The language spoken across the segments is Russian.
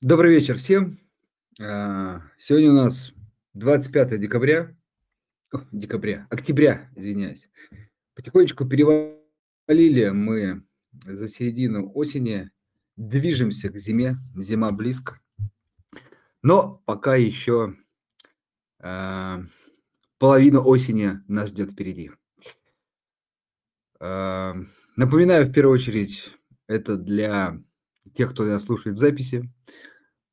Добрый вечер всем. А, сегодня у нас 25 декабря, декабря, октября, извиняюсь. Потихонечку перевалили мы за середину осени, движемся к зиме, зима близко. Но пока еще а, половина осени нас ждет впереди. А, напоминаю в первую очередь, это для тех, кто нас слушает в записи.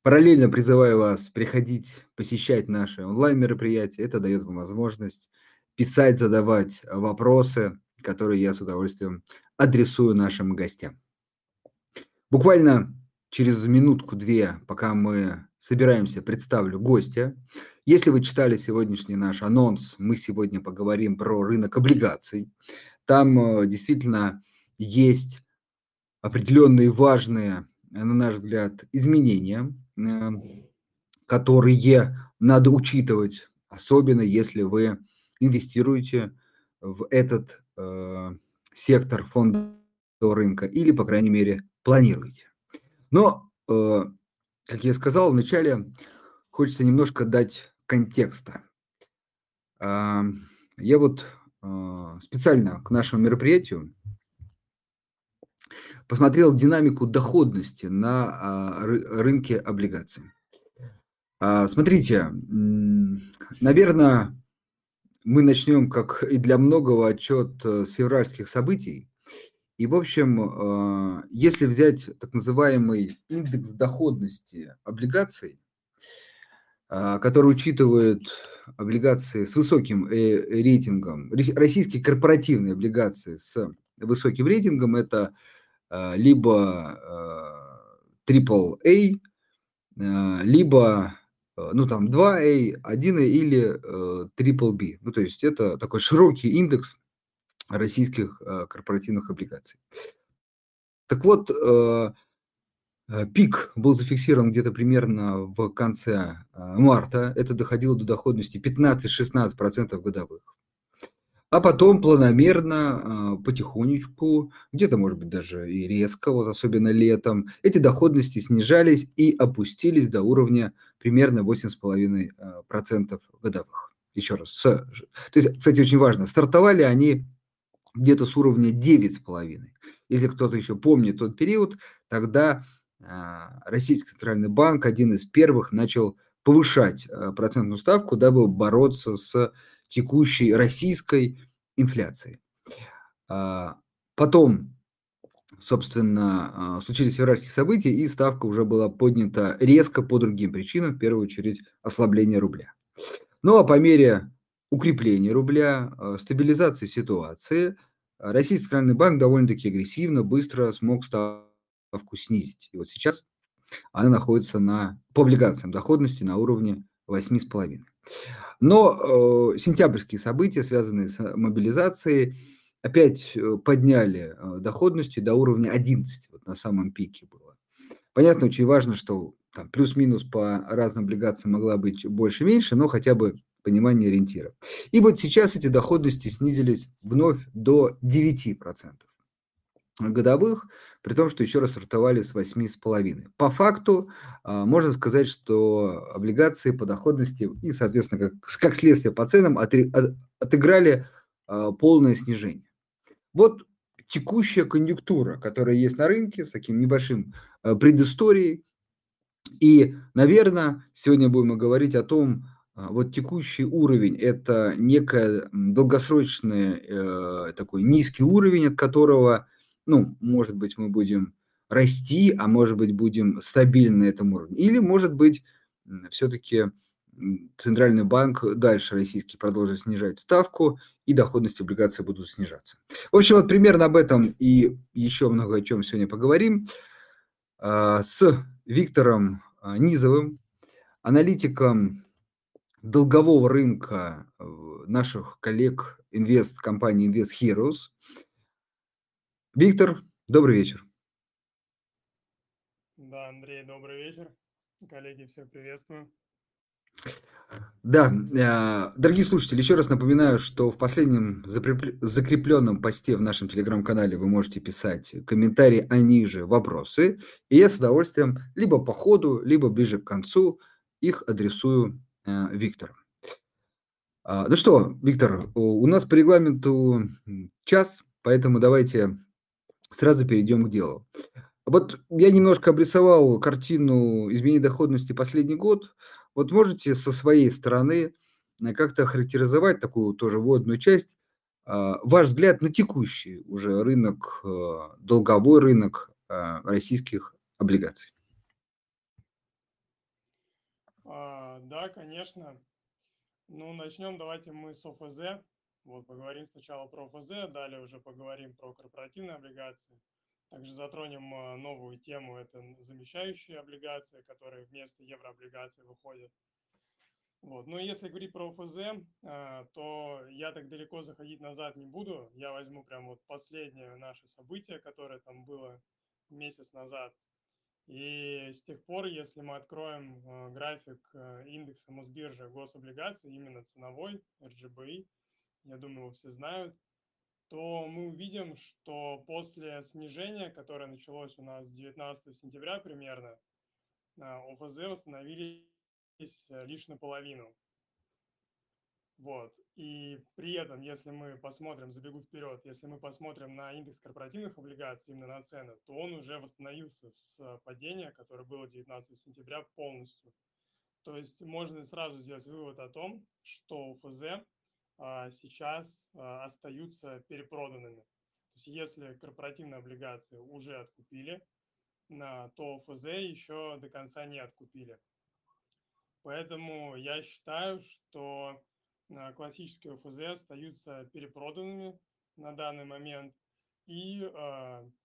Параллельно призываю вас приходить, посещать наши онлайн-мероприятия. Это дает вам возможность писать, задавать вопросы, которые я с удовольствием адресую нашим гостям. Буквально через минутку-две, пока мы собираемся, представлю гостя. Если вы читали сегодняшний наш анонс, мы сегодня поговорим про рынок облигаций. Там э, действительно есть определенные важные, на наш взгляд, изменения, э, которые надо учитывать, особенно если вы инвестируете в этот э, сектор фондового рынка или, по крайней мере, планируете. Но, э, как я сказал вначале, хочется немножко дать контекста. Э, я вот э, специально к нашему мероприятию посмотрел динамику доходности на а, рынке облигаций. А, смотрите, наверное, мы начнем, как и для многого, отчет э, с февральских событий. И, в общем, а, если взять так называемый индекс доходности облигаций, который учитывает облигации с высоким э, рейтингом, российские корпоративные облигации с высоким рейтингом, это либо AAA, э, э, либо ну там 2A, 1A или Triple B. Ну то есть это такой широкий индекс российских корпоративных облигаций. Так вот, пик был зафиксирован где-то примерно в конце марта. Это доходило до доходности 15-16% годовых а потом планомерно, а, потихонечку, где-то, может быть, даже и резко, вот особенно летом, эти доходности снижались и опустились до уровня примерно 8,5% а, годовых. Еще раз. С, то есть, кстати, очень важно, стартовали они где-то с уровня 9,5. Если кто-то еще помнит тот период, тогда а, Российский центральный банк, один из первых, начал повышать процентную ставку, дабы бороться с текущей российской инфляции. А, потом, собственно, а, случились февральские события, и ставка уже была поднята резко по другим причинам, в первую очередь ослабление рубля. Ну а по мере укрепления рубля, а, стабилизации ситуации, Российский центральный банк довольно-таки агрессивно, быстро смог ставку снизить. И вот сейчас она находится на, по облигациям доходности на уровне 8,5. Но э, сентябрьские события, связанные с мобилизацией, опять э, подняли э, доходности до уровня 11, вот на самом пике было. Понятно, очень важно, что там плюс-минус по разным облигациям могла быть больше-меньше, но хотя бы понимание ориентира. И вот сейчас эти доходности снизились вновь до 9% годовых, при том, что еще раз стартовали с 8,5. По факту а, можно сказать, что облигации по доходности и, соответственно, как, как следствие по ценам отыграли а, полное снижение. Вот текущая конъюнктура, которая есть на рынке с таким небольшим а, предысторией. И, наверное, сегодня будем говорить о том, вот текущий уровень – это некий долгосрочный э, такой низкий уровень, от которого ну, может быть, мы будем расти, а может быть, будем стабильны на этом уровне. Или, может быть, все-таки Центральный банк дальше российский продолжит снижать ставку, и доходность облигаций будут снижаться. В общем, вот примерно об этом и еще много о чем сегодня поговорим а, с Виктором а, Низовым, аналитиком долгового рынка э, наших коллег инвест компании Invest Heroes. Виктор, добрый вечер. Да, Андрей, добрый вечер. Коллеги, всех приветствую. Да, а, дорогие слушатели, еще раз напоминаю, что в последнем закрепленном посте в нашем телеграм-канале вы можете писать комментарии, а ниже вопросы, и я с удовольствием либо по ходу, либо ближе к концу их адресую, а, Виктору. А, ну что, Виктор, у нас по регламенту, час, поэтому давайте сразу перейдем к делу. Вот я немножко обрисовал картину изменения доходности последний год. Вот можете со своей стороны, э, как-то охарактеризовать такую тоже вводную часть, а, ваш взгляд на текущий уже рынок, э, долговой рынок, российских облигаций? А, да, конечно. Ну, начнем давайте мы с ОФЗ. Вот, поговорим сначала про ОФЗ, далее уже поговорим про корпоративные облигации. Также затронем а, новую тему, это замещающие облигации, которые вместо еврооблигаций выходят. Вот. Но если говорить про ОФЗ, а, то я так далеко заходить назад не буду. Я возьму прям вот последнее наше событие, которое там было месяц назад. И с тех пор, если мы откроем а, график индекса Мосбиржи гособлигаций, именно ценовой, RGBI, я думаю, его все знают, то мы увидим, что после снижения, которое началось у нас 19 сентября примерно, ОФЗ восстановились э, лишь наполовину. Вот. И при этом, если мы посмотрим, забегу вперед, если мы посмотрим на индекс корпоративных облигаций, именно на цены, то он уже восстановился с падения, которое было 19 сентября, полностью. То есть можно сразу сделать вывод о том, что ОФЗ а, сейчас а, остаются перепроданными. То есть если корпоративные облигации уже откупили, то ФЗ еще до конца не откупили. Поэтому я считаю, что а, классические ОФЗ остаются перепроданными на данный момент. И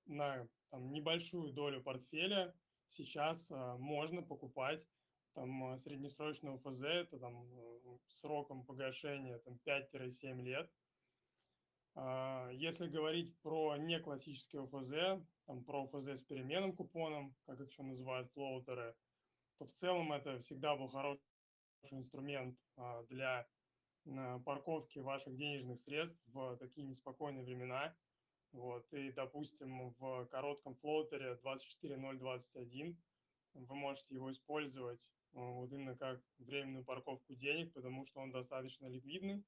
на там, небольшую долю портфеля сейчас можно покупать там а, среднесрочного ФЗ, это там э, сроком погашения там 5-7 лет. А, если говорить про неклассические ОФЗ, там про ОФЗ с переменным купоном, как их еще называют флоутеры, то в целом это всегда был хороший инструмент а, для парковки ваших денежных средств в такие неспокойные времена. Вот, и, допустим, в коротком флоутере 24021 вы можете его использовать вот именно как временную парковку денег, потому что он достаточно ликвидный,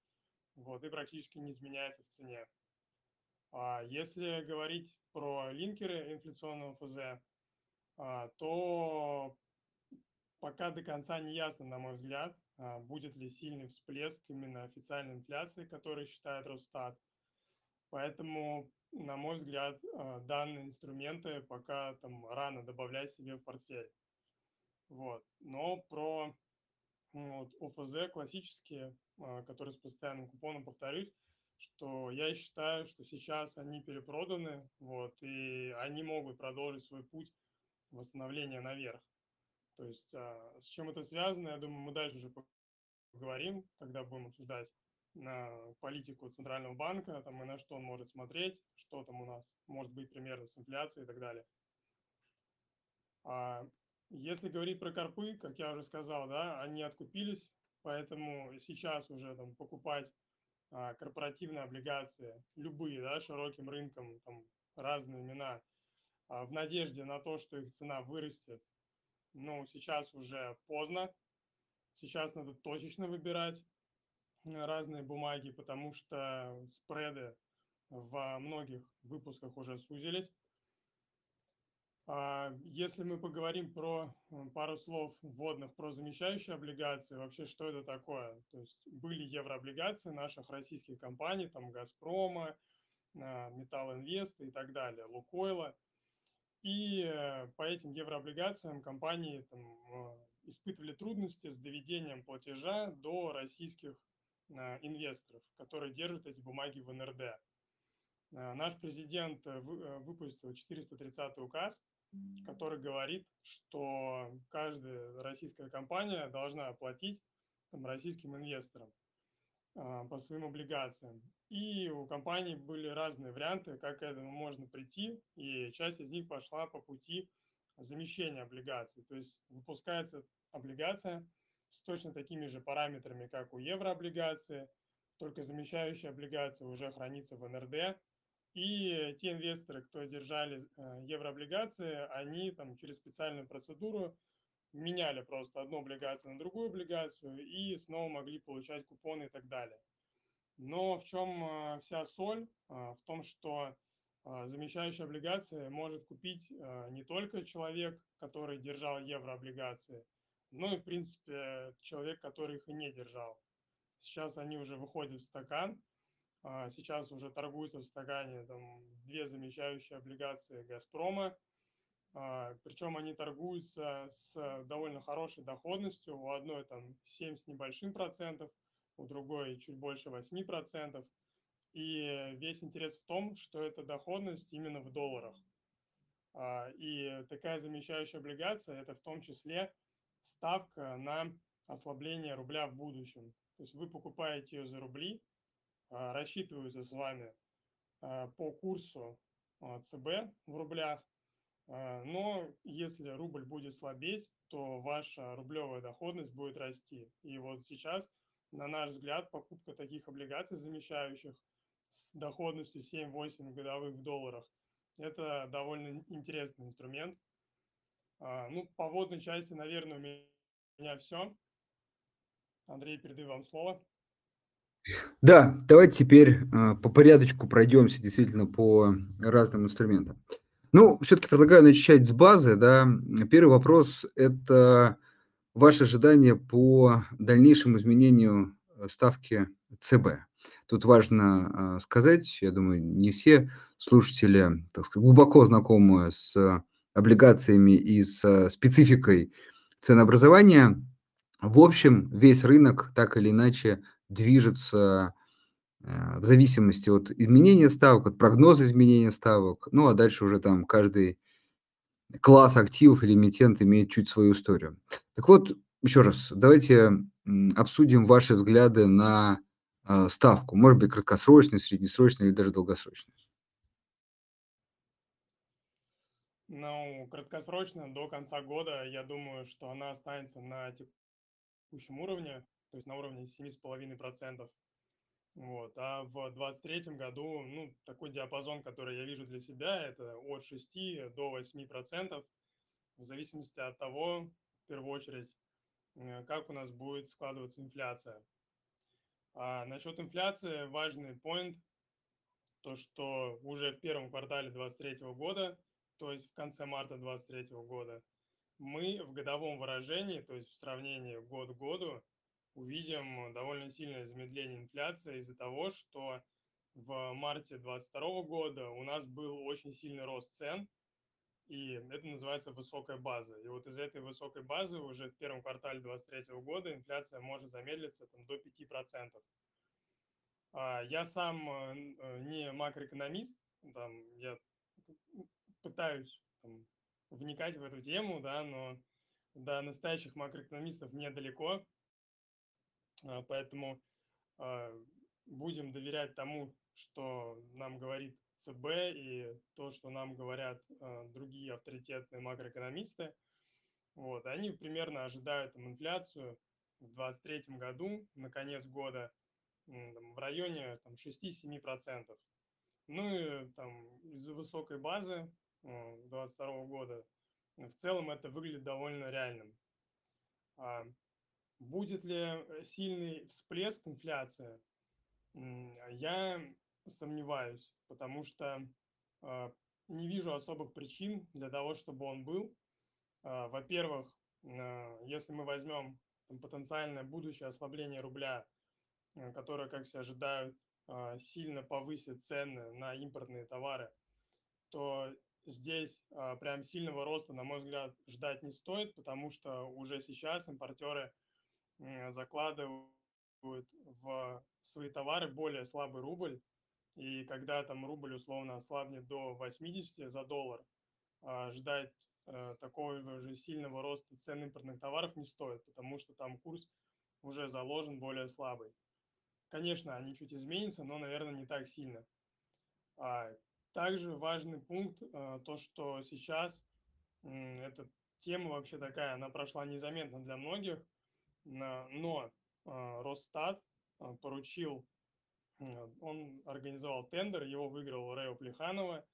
вот, и практически не изменяется в цене. А если говорить про линкеры инфляционного ФЗ, а, то пока до конца не ясно, на мой взгляд, а, будет ли сильный всплеск именно официальной инфляции, который считает Росстат. Поэтому, на мой взгляд, а, данные инструменты пока там рано добавлять себе в портфель. Вот. Но про вот, ОФЗ классические, а, которые с постоянным купоном, повторюсь, что я считаю, что сейчас они перепроданы, вот, и они могут продолжить свой путь восстановления наверх. То есть а, с чем это связано, я думаю, мы дальше уже поговорим, когда будем обсуждать на политику Центрального банка, там, и на что он может смотреть, что там у нас может быть примерно с инфляцией и так далее. А если говорить про карпы, как я уже сказал, да, они откупились, поэтому сейчас уже там покупать а, корпоративные облигации, любые, да, широким рынком, там разные имена, а, в надежде на то, что их цена вырастет, ну, сейчас уже поздно. Сейчас надо точечно выбирать разные бумаги, потому что спреды во многих выпусках уже сузились. А, если мы поговорим про пару слов вводных про замещающие облигации, вообще что это такое? То есть были еврооблигации наших российских компаний, там Газпрома, а, Металл Инвест и так далее, Лукойла. И э, по этим еврооблигациям компании там, а, испытывали трудности с доведением платежа до российских инвесторов, которые держат эти бумаги в НРД. Наш президент э, э, выпустил 430 указ, который говорит, что каждая российская компания должна оплатить там, российским инвесторам а, по своим облигациям. И у компаний были разные варианты, как к этому можно прийти, и часть из них пошла по пути замещения облигаций. То есть выпускается облигация, с точно такими же параметрами, как у еврооблигации, только замещающая облигация уже хранится в НРД. И те инвесторы, кто держали э, еврооблигации, они там через специальную процедуру меняли просто одну облигацию на другую облигацию и снова могли получать купоны и так далее. Но в чем э, вся соль? В том, что замещающие облигации может купить не только человек, который держал еврооблигации, но и, в принципе, человек, который их и не держал. Сейчас они уже выходят в стакан, а, сейчас уже торгуются в стакане там, две замещающие облигации «Газпрома», а, причем они торгуются с довольно хорошей доходностью. У одной там 7 с небольшим процентов, у другой чуть больше 8 процентов. И весь интерес в том, что эта доходность именно в долларах. А, и такая замещающая облигация – это в том числе ставка на ослабление рубля в будущем. То есть вы покупаете ее за рубли, а, рассчитываются с вами а, по курсу ЦБ в рублях, но если рубль будет слабеть, то ваша рублевая доходность будет расти. И вот сейчас, на наш взгляд, покупка таких облигаций замещающих с доходностью 7-8 годовых в долларах – это довольно интересный инструмент. А, ну, по водной части, наверное, у меня все. Андрей, передаю вам слово. Да, давайте теперь э, по порядочку пройдемся действительно по разным инструментам. Ну, все-таки предлагаю начать с базы. Да. Первый вопрос – это ваши ожидания по дальнейшему изменению ставки ЦБ. Тут важно э, сказать, я думаю, не все слушатели так сказать, глубоко знакомы с облигациями и с спецификой ценообразования. В общем, весь рынок так или иначе движется э, в зависимости от изменения ставок, от прогноза изменения ставок. Ну, а дальше уже там каждый класс активов или эмитент имеет чуть свою историю. Так вот, еще раз, давайте обсудим ваши взгляды на э, ставку. Может быть, краткосрочную, среднесрочную или даже долгосрочную. Ну, краткосрочно, до конца года, я думаю, что она останется на текущем уровне, то есть на уровне 7,5%. Вот. А в 2023 году, ну, такой диапазон, который я вижу для себя, это от 6 до 8%, в зависимости от того, в первую очередь, э, как у нас будет складываться инфляция. А насчет инфляции важный point, то, что уже в первом квартале 2023 года – то есть в конце марта 2023 года, мы в годовом выражении, то есть в сравнении год к году, увидим довольно сильное замедление инфляции из-за того, что в марте 2022 года у нас был очень сильный рост цен, и это называется высокая база. И вот из этой высокой базы уже в первом квартале 2023 года инфляция может замедлиться там, до 5%. А, я сам э, не макроэкономист, там, я пытаюсь там, вникать в эту тему, да, но до настоящих макроэкономистов недалеко, а, поэтому а, будем доверять тому, что нам говорит ЦБ и то, что нам говорят а, другие авторитетные макроэкономисты. Вот, они примерно ожидают там, инфляцию в 2023 году, на конец года, там, в районе там, 6-7%. Ну и там из-за высокой базы 2022 года, в целом это выглядит довольно реальным. Будет ли э, сильный всплеск инфляции? Я сомневаюсь, потому что а, не вижу особых причин для того, чтобы он был. А, во-первых, если мы возьмем потенциальное будущее ослабление рубля, э, которое, как все ожидают, сильно повысит цены на импортные товары, то здесь прям сильного роста, на мой взгляд, ждать не стоит, потому что уже сейчас импортеры закладывают в свои товары более слабый рубль, и когда там рубль условно ослабнет до 80 за доллар, а, ждать а, такого же сильного роста цен импортных товаров не стоит, потому что там курс уже заложен более слабый. Конечно, они чуть изменятся, но, наверное, не так сильно. А, также важный пункт, э, то, что сейчас эта тема вообще такая, она прошла незаметно для многих, но Росстат поручил, он организовал тендер, его выиграл Рео Плеханова,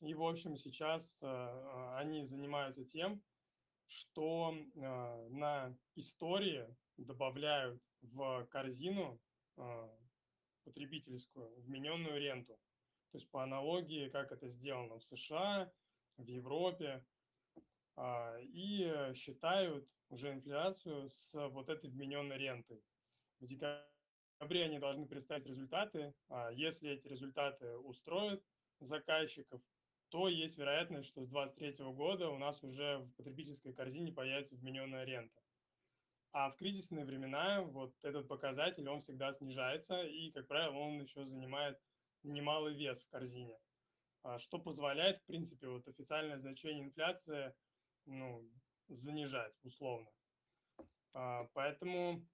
и, в общем, сейчас они занимаются тем, что на истории добавляют в корзину потребительскую вмененную ренту. То есть по аналогии, как это сделано в США, в Европе, а, и считают уже инфляцию с вот этой вмененной рентой. В декабре они должны представить результаты. А если эти результаты устроят заказчиков, то есть вероятность, что с 2023 года у нас уже в потребительской корзине появится вмененная рента. А в кризисные времена вот этот показатель, он всегда снижается, и, как правило, он еще занимает немалый вес в корзине, а, что позволяет, в принципе, вот официальное значение инфляции ну, занижать условно. А, поэтому...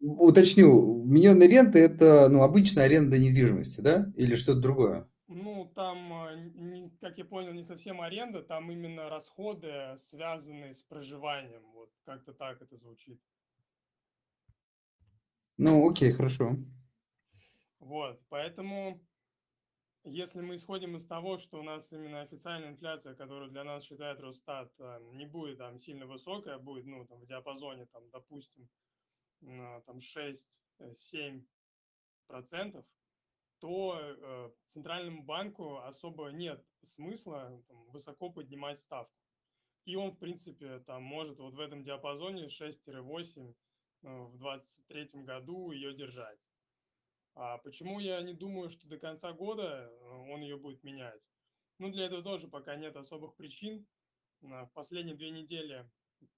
Уточню, вмененная рента – это ну, обычная аренда недвижимости, да? Или что-то другое? Ну, там, а, как я понял, не совсем аренда, там именно расходы, связанные с проживанием. Вот как-то так это звучит. Ну, окей, хорошо. Вот, поэтому если мы исходим из того, что у нас именно официальная инфляция, которую для нас считает Росстат, а, не будет там сильно высокая, будет, ну, там, в диапазоне, там, допустим, там 6-7 процентов, то э, центральному банку особо нет смысла там, высоко поднимать ставку. И он, в принципе, там может вот в этом диапазоне 6-8 э, в 2023 году ее держать. А почему я не думаю, что до конца года э, он ее будет менять? Ну, для этого тоже пока нет особых причин. В последние две недели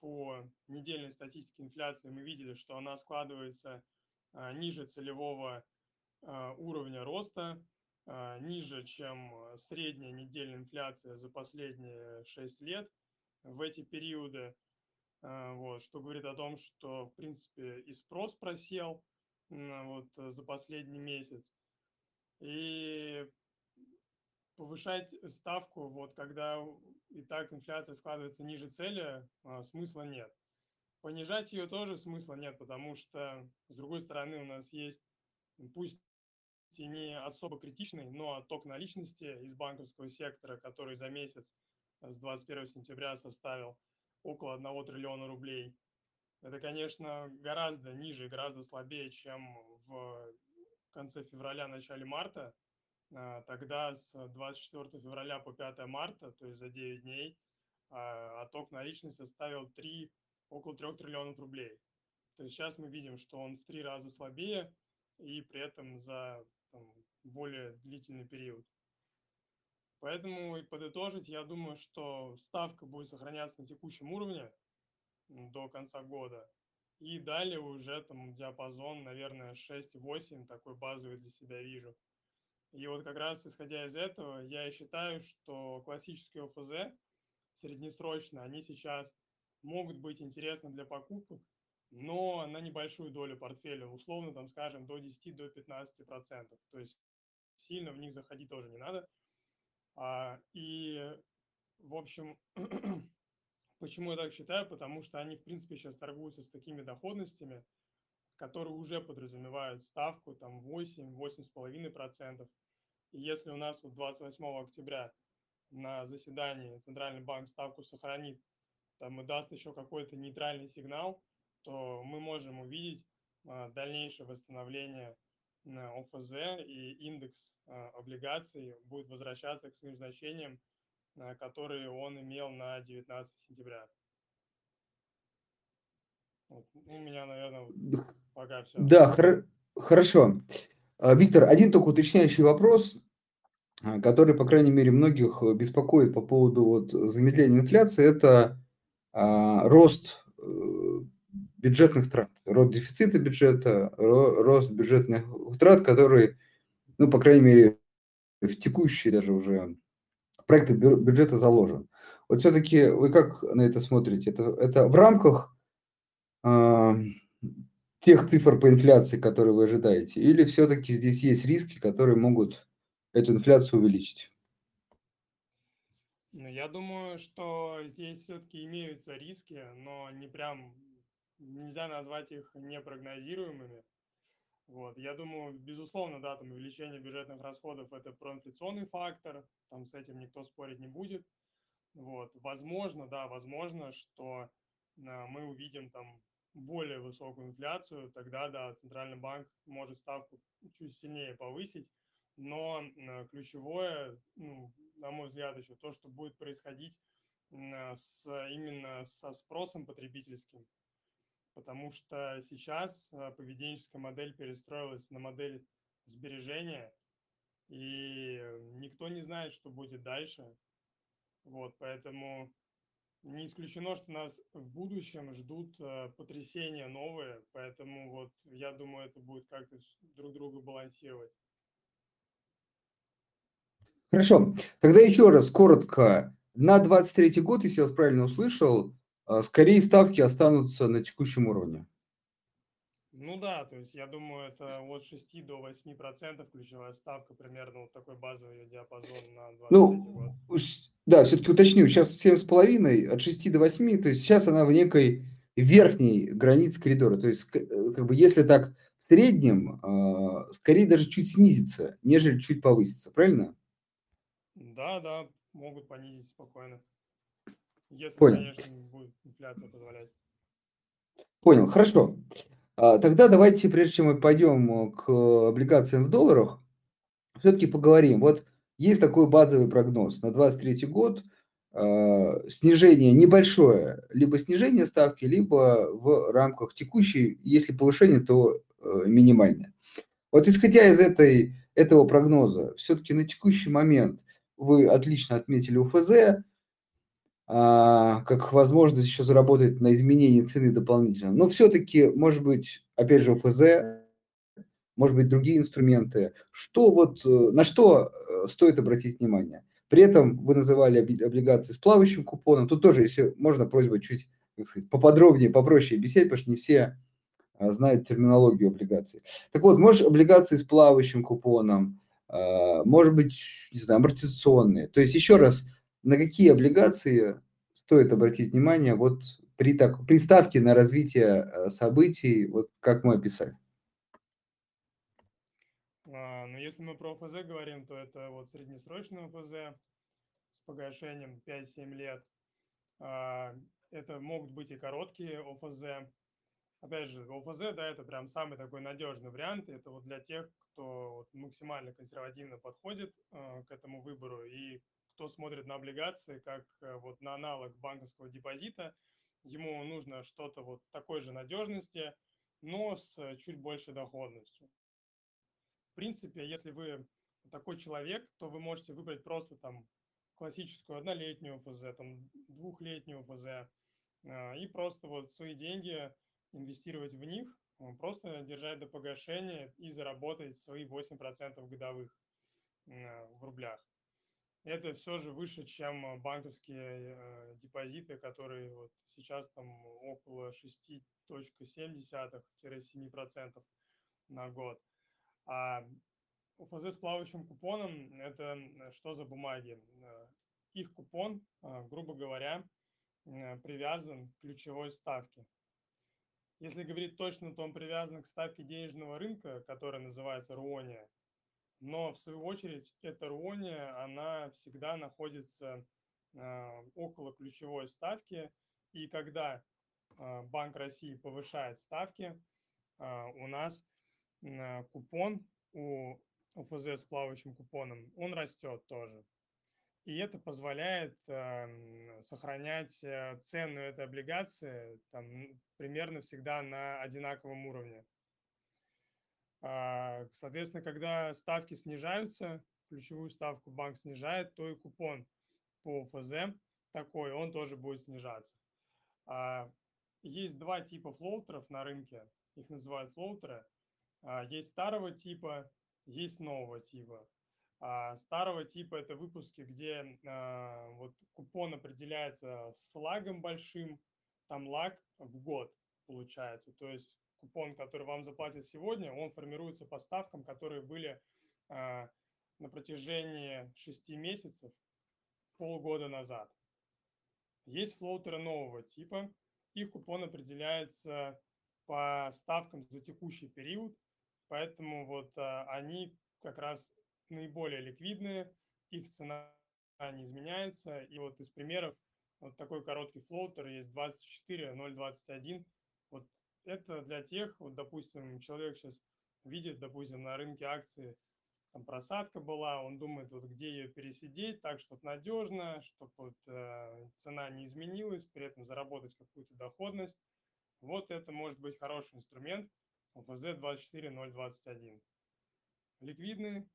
по недельной статистике инфляции мы видели, что она складывается а, ниже целевого а, уровня роста, а, ниже, чем средняя недельная инфляция за последние 6 лет в эти периоды. Вот, что говорит о том, что, в принципе, и спрос просел, вот э, за последний месяц. И повышать ставку, вот когда и так инфляция складывается ниже цели, а, смысла нет. Понижать ее тоже смысла нет, потому что, с другой стороны, у нас есть, пусть и не особо критичный, но отток наличности из банковского сектора, который за месяц с 21 сентября составил около 1 триллиона рублей. Это, конечно, гораздо ниже, гораздо слабее, чем в конце февраля, начале марта. А, тогда с 24 февраля по 5 марта, то есть за 9 дней, а, отток наличности составил 3, около 3 триллионов рублей. То есть сейчас мы видим, что он в три раза слабее и при этом за там, более длительный период. Поэтому и подытожить, я думаю, что ставка будет сохраняться на текущем уровне, до конца года. И далее уже там диапазон, наверное, 6-8, такой базовый для себя вижу. И вот как раз исходя из этого, я считаю, что классические ОФЗ среднесрочно, они сейчас могут быть интересны для покупок, но на небольшую долю портфеля, условно, там, скажем, до 10-15%. До 15%. То есть сильно в них заходить тоже не надо. А, и, в общем, Почему я так считаю? Потому что они, в принципе, сейчас торгуются с такими доходностями, которые уже подразумевают ставку там 8-8,5%. И если у нас вот 28 октября на заседании Центральный банк ставку сохранит, там и даст еще какой-то нейтральный сигнал, то мы можем увидеть а, дальнейшее восстановление на ОФЗ и индекс а, облигаций будет возвращаться к своим значениям Э, который он имел на 19 сентября. Вот. У меня, наверное, пока все. Да, хор- хорошо. А, Виктор, один только уточняющий вопрос, а, который, по крайней мере, многих беспокоит по поводу вот замедления инфляции, это а, рост э, бюджетных трат, рост дефицита бюджета, рост бюджетных трат, который, ну, по крайней мере, в текущей даже уже проекты бюджета заложен. Вот все-таки вы как на это смотрите? Это, это в рамках э, тех цифр по инфляции, которые вы ожидаете, или все-таки здесь есть риски, которые могут эту инфляцию увеличить? Ну, я думаю, что здесь все-таки имеются риски, но не прям нельзя назвать их непрогнозируемыми. Вот. Я думаю, безусловно, да, там увеличение бюджетных расходов – это проинфляционный фактор, там с этим никто спорить не будет. Вот. Возможно, да, возможно, что а, мы увидим там более высокую инфляцию, тогда, да, Центральный банк может ставку чуть сильнее повысить, но а, ключевое, ну, на мой взгляд, еще то, что будет происходить а, с, именно со спросом потребительским, потому что сейчас поведенческая модель перестроилась на модель сбережения, и никто не знает, что будет дальше. Вот, поэтому не исключено, что нас в будущем ждут э, потрясения новые, поэтому вот я думаю, это будет как-то друг друга балансировать. Хорошо. Тогда еще раз коротко. На 23 год, если я вас правильно услышал, э, скорее ставки останутся на текущем уровне. Ну да, то есть я думаю, это от 6 до 8 процентов ключевая ставка, примерно вот такой базовый диапазон на 23 Ну, год. да, все-таки уточню, сейчас 7,5, от 6 до 8, то есть сейчас она в некой верхней границе коридора. То есть, э, как бы, если так в среднем, а, скорее даже чуть снизится, нежели чуть повысится, правильно? Да, да, могут понизить спокойно. Если, Понял. конечно, будет инфляция позволять. Понял, хорошо. А, тогда давайте, прежде чем мы пойдем э, к облигациям в долларах, все-таки поговорим. Вот есть такой базовый прогноз на 2023 год. А, снижение небольшое, либо снижение ставки, либо в рамках текущей, если повышение, то э, минимальное. Вот исходя из этой, этого прогноза, все-таки на текущий момент вы отлично отметили УФЗ, как возможность еще заработать на изменении цены дополнительно. Но все-таки, может быть, опять же, ОФЗ, может быть, другие инструменты. Что вот, э, на что э, стоит обратить внимание? При этом вы называли облигации с плавающим купоном. Тут тоже, если можно, просьба чуть сказать, поподробнее, попроще объяснять, потому что не все а, знают терминологию облигаций. Так вот, может, облигации с плавающим купоном, а, может быть, не знаю, амортизационные. То есть, еще раз, на какие облигации стоит обратить внимание вот при, так, при ставке на развитие э, событий, вот как мы описали? А, ну, если мы про ОФЗ говорим, то это вот среднесрочный ОФЗ с погашением 5-7 лет. А, это могут быть и короткие ОФЗ. Опять же, ОФЗ, да, это прям самый такой надежный вариант. Это вот для тех, кто максимально консервативно подходит э, к этому выбору и кто смотрит на облигации как э, вот на аналог банковского депозита, ему нужно что-то вот такой же надежности, но с чуть большей доходностью. В принципе, если вы такой человек, то вы можете выбрать просто там классическую однолетнюю ФЗ, там двухлетнюю ФЗ, э, и просто вот свои деньги инвестировать в них, э, просто держать до погашения и заработать свои 8% годовых в рублях это все же выше, чем э, банковские э, депозиты, которые вот сейчас там около 6.7-7% на год. А УФЗ с плавающим купоном – это что за бумаги? Э, их купон, грубо говоря, привязан к ключевой ставке. Если говорить точно, то он привязан к ставке денежного рынка, которая называется РУОНИА – но в свою очередь эта руония, она всегда находится э, около ключевой ставки, и когда э, Банк России повышает ставки, э, у нас купон у ОФЗ с плавающим купоном, он растет тоже. И это позволяет э, сохранять э, цену этой облигации там, примерно всегда на одинаковом уровне. А, соответственно, когда ставки снижаются, ключевую ставку банк снижает, то и купон по ФЗ такой, он тоже будет снижаться. А, есть два типа флоутеров на рынке, их называют флоутеры. А, есть старого типа, есть нового типа. Старого типа это выпуски, где вот купон определяется с лагом большим, там лаг в год получается. То есть купон, который вам заплатят сегодня, он формируется по ставкам, которые были а, на протяжении 6 месяцев, полгода назад. Есть флоутеры нового типа. их купон определяется по ставкам за текущий период, поэтому вот а, они как раз наиболее ликвидные, их цена не изменяется. И вот из примеров вот такой короткий флоутер есть 24, 0,21. Вот это для тех, вот, допустим, человек сейчас видит, допустим, на рынке акции там просадка была, он думает, вот где ее пересидеть так, чтобы надежно, чтобы вот, э, цена не изменилась, при этом заработать какую-то доходность. Вот это может быть хороший инструмент ОФЗ 24021. Ликвидный,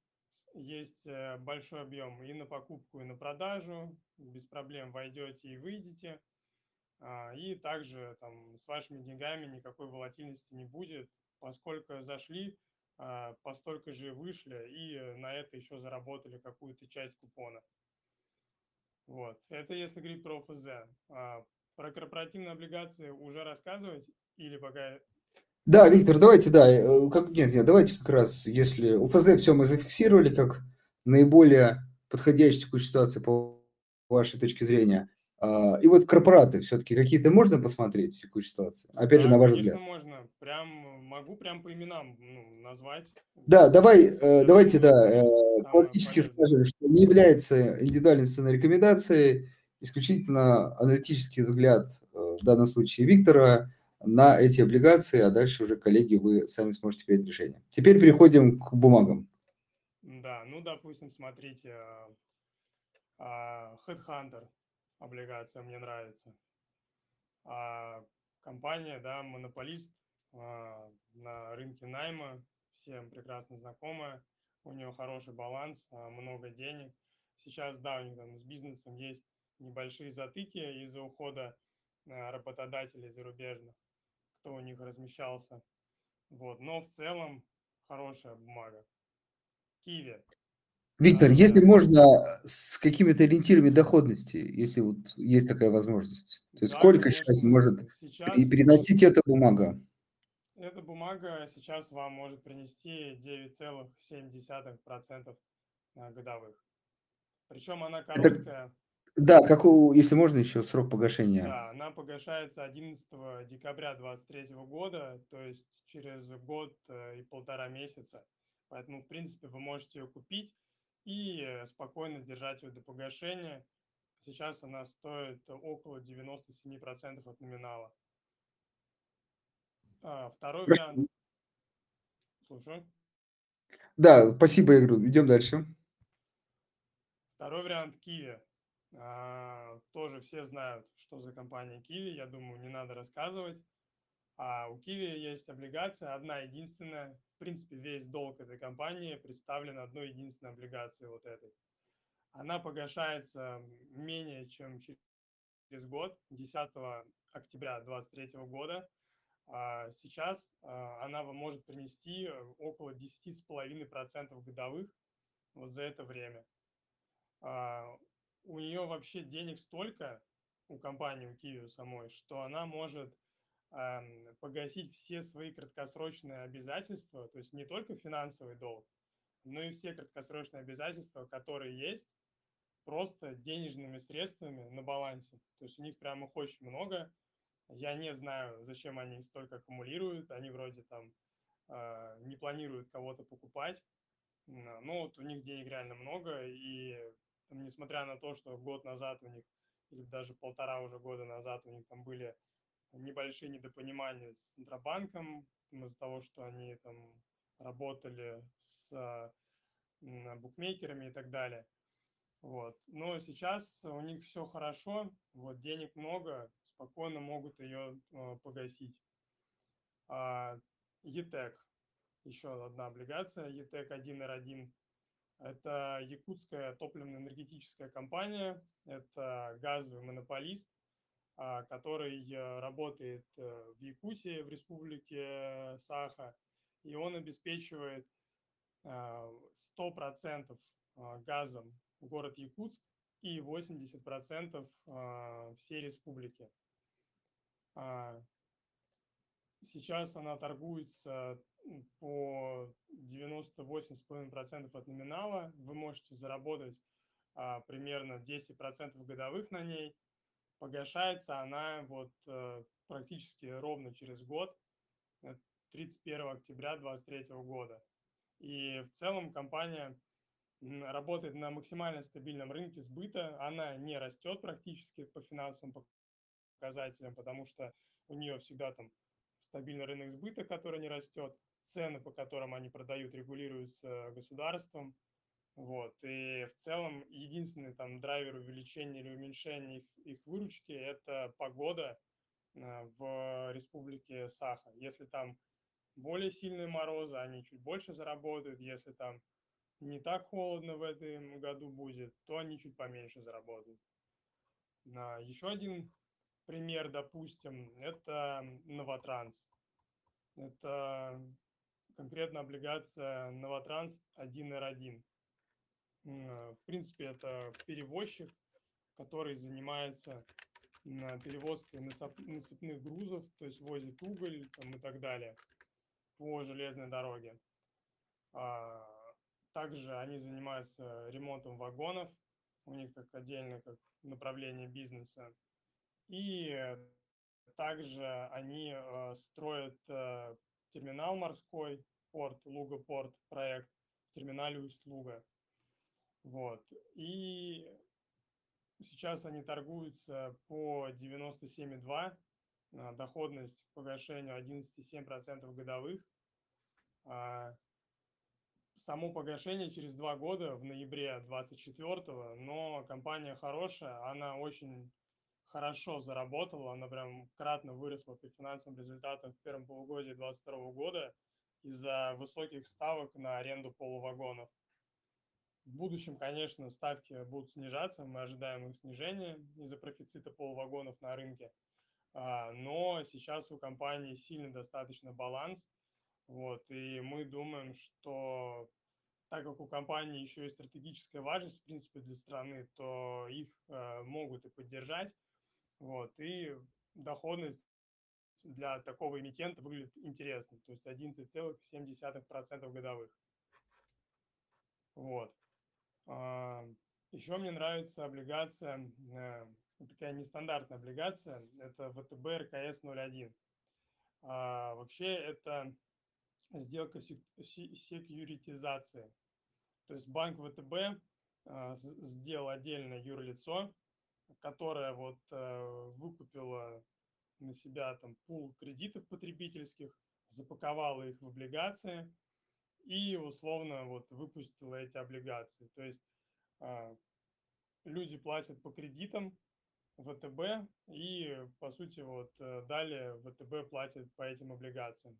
есть э, большой объем и на покупку, и на продажу, без проблем войдете и выйдете. А, и также там с вашими деньгами никакой волатильности не будет, поскольку зашли, а, постолько же вышли и на это еще заработали какую-то часть купона. Вот. Это если говорить про ФЗ. А, про корпоративные облигации уже рассказывать или пока да, Виктор, давайте, да, э, как, нет, нет, давайте как раз, если УФЗ все мы зафиксировали как наиболее подходящую текущую ситуацию по вашей точке зрения, и вот корпораты все-таки какие-то можно посмотреть в текущей ситуации? Опять же, на ваш конечно, взгляд. можно. Прям могу прям по именам ну, назвать. Да, давай, э, давайте, да, э, классически скажем, что не является индивидуальной инвестиционной рекомендацией, исключительно аналитический взгляд, в данном случае Виктора, на эти облигации, а дальше уже, коллеги, вы сами сможете принять решение. Теперь переходим к бумагам. Да, ну, допустим, смотрите, а, Headhunter облигация мне нравится. А компания, да, монополист а, на рынке найма, всем прекрасно знакомая, у нее хороший баланс, много денег. Сейчас, да, у них там с бизнесом есть небольшие затыки из-за ухода работодателей зарубежных кто у них размещался. Вот. Но в целом хорошая бумага. Киви. Виктор, если можно, с какими-то ориентирами доходности, если вот есть такая возможность. То есть да, сколько конечно. сейчас может сейчас переносить эта бумага? Эта бумага сейчас вам может принести 9,7% годовых. Причем она короткая. Это да, как у, если можно, еще срок погашения. Да, она погашается 11 декабря 2023 года, то есть через год э, и полтора месяца. Поэтому, в принципе, вы можете ее купить и э, спокойно держать ее до погашения. Сейчас она стоит около 97% от номинала. А, второй вариант. Слушаю. Да, спасибо, я говорю. Идем дальше. Второй вариант Киви. А, тоже все знают, что за компания Kiwi, я думаю, не надо рассказывать. А у Kiwi есть облигация, одна единственная. В принципе, весь долг этой компании представлен одной единственной облигацией вот этой. Она погашается менее чем через год, 10 октября 2023 года. А сейчас а, она вам может принести около 10,5% годовых вот за это время. А, у нее вообще денег столько, у компании, у Киви самой, что она может погасить все свои краткосрочные обязательства, то есть не только финансовый долг, но и все краткосрочные обязательства, которые есть, просто денежными средствами на балансе. То есть у них прям их очень много. Я не знаю, зачем они столько аккумулируют. Они вроде там э, не планируют кого-то покупать. Но вот у них денег реально много, и там, несмотря на то, что год назад у них, или даже полтора уже года назад у них там были небольшие недопонимания с Центробанком из-за того, что они там работали с букмекерами и так далее. Вот. Но сейчас у них все хорошо, вот денег много, спокойно могут ее э, погасить. А, ETEC, еще одна облигация, ETEC 1R1 это якутская топливно-энергетическая компания, это газовый монополист, а, который э, работает э, в Якутии, в республике Саха, и он обеспечивает 100% а, газом город Якутск и 80% всей республики. А, сейчас она торгуется по 98,5% от номинала. Вы можете заработать а, примерно 10% годовых на ней. Погашается она вот э, практически ровно через год, 31 октября 2023 года. И в целом компания работает на максимально стабильном рынке сбыта, она не растет практически по финансовым показателям, потому что у нее всегда там стабильный рынок сбыта, который не растет, цены, по которым они продают, регулируются государством, вот, и в целом единственный там драйвер увеличения или уменьшения их, их выручки – это погода э, в республике Саха. Если там более сильные морозы, они чуть больше заработают, если там не так холодно в этом году будет, то они чуть поменьше заработают. Еще один пример, допустим, это Новотранс. Это конкретно облигация Новотранс 1R1. В принципе, это перевозчик, который занимается перевозкой насыпных грузов, то есть возит уголь там, и так далее по железной дороге. А, также они занимаются ремонтом вагонов, у них как отдельное как направление бизнеса. И также они э, строят э, терминал морской, порт, Луга-порт проект в терминале Усть-Луга. Вот. И сейчас они торгуются по 97,2, а, доходность к погашению 11,7% годовых. А, само погашение через два года в ноябре 24 но компания хорошая, она очень хорошо заработала, она прям кратно выросла по финансовым результатам в первом полугодии 2022 года из-за высоких ставок на аренду полувагонов. В будущем, конечно, ставки будут снижаться, мы ожидаем их снижения из-за профицита полувагонов на рынке, а, но сейчас у компании сильный достаточно баланс, вот, и мы думаем, что так как у компании еще и стратегическая важность, в принципе, для страны, то их э, могут и поддержать. Вот, и доходность для такого эмитента выглядит интересно, то есть 11,7% годовых. Вот. А, еще мне нравится облигация, э, такая нестандартная облигация, это ВТБ РКС 01. А, вообще это сделка секьюритизации. То есть банк ВТБ а, сделал отдельное юрлицо, которое вот э, выкупило на себя там пул кредитов потребительских, запаковала их в облигации и условно вот выпустила эти облигации. То есть а, люди платят по кредитам ВТБ и, по сути, вот э, далее ВТБ платит по этим облигациям.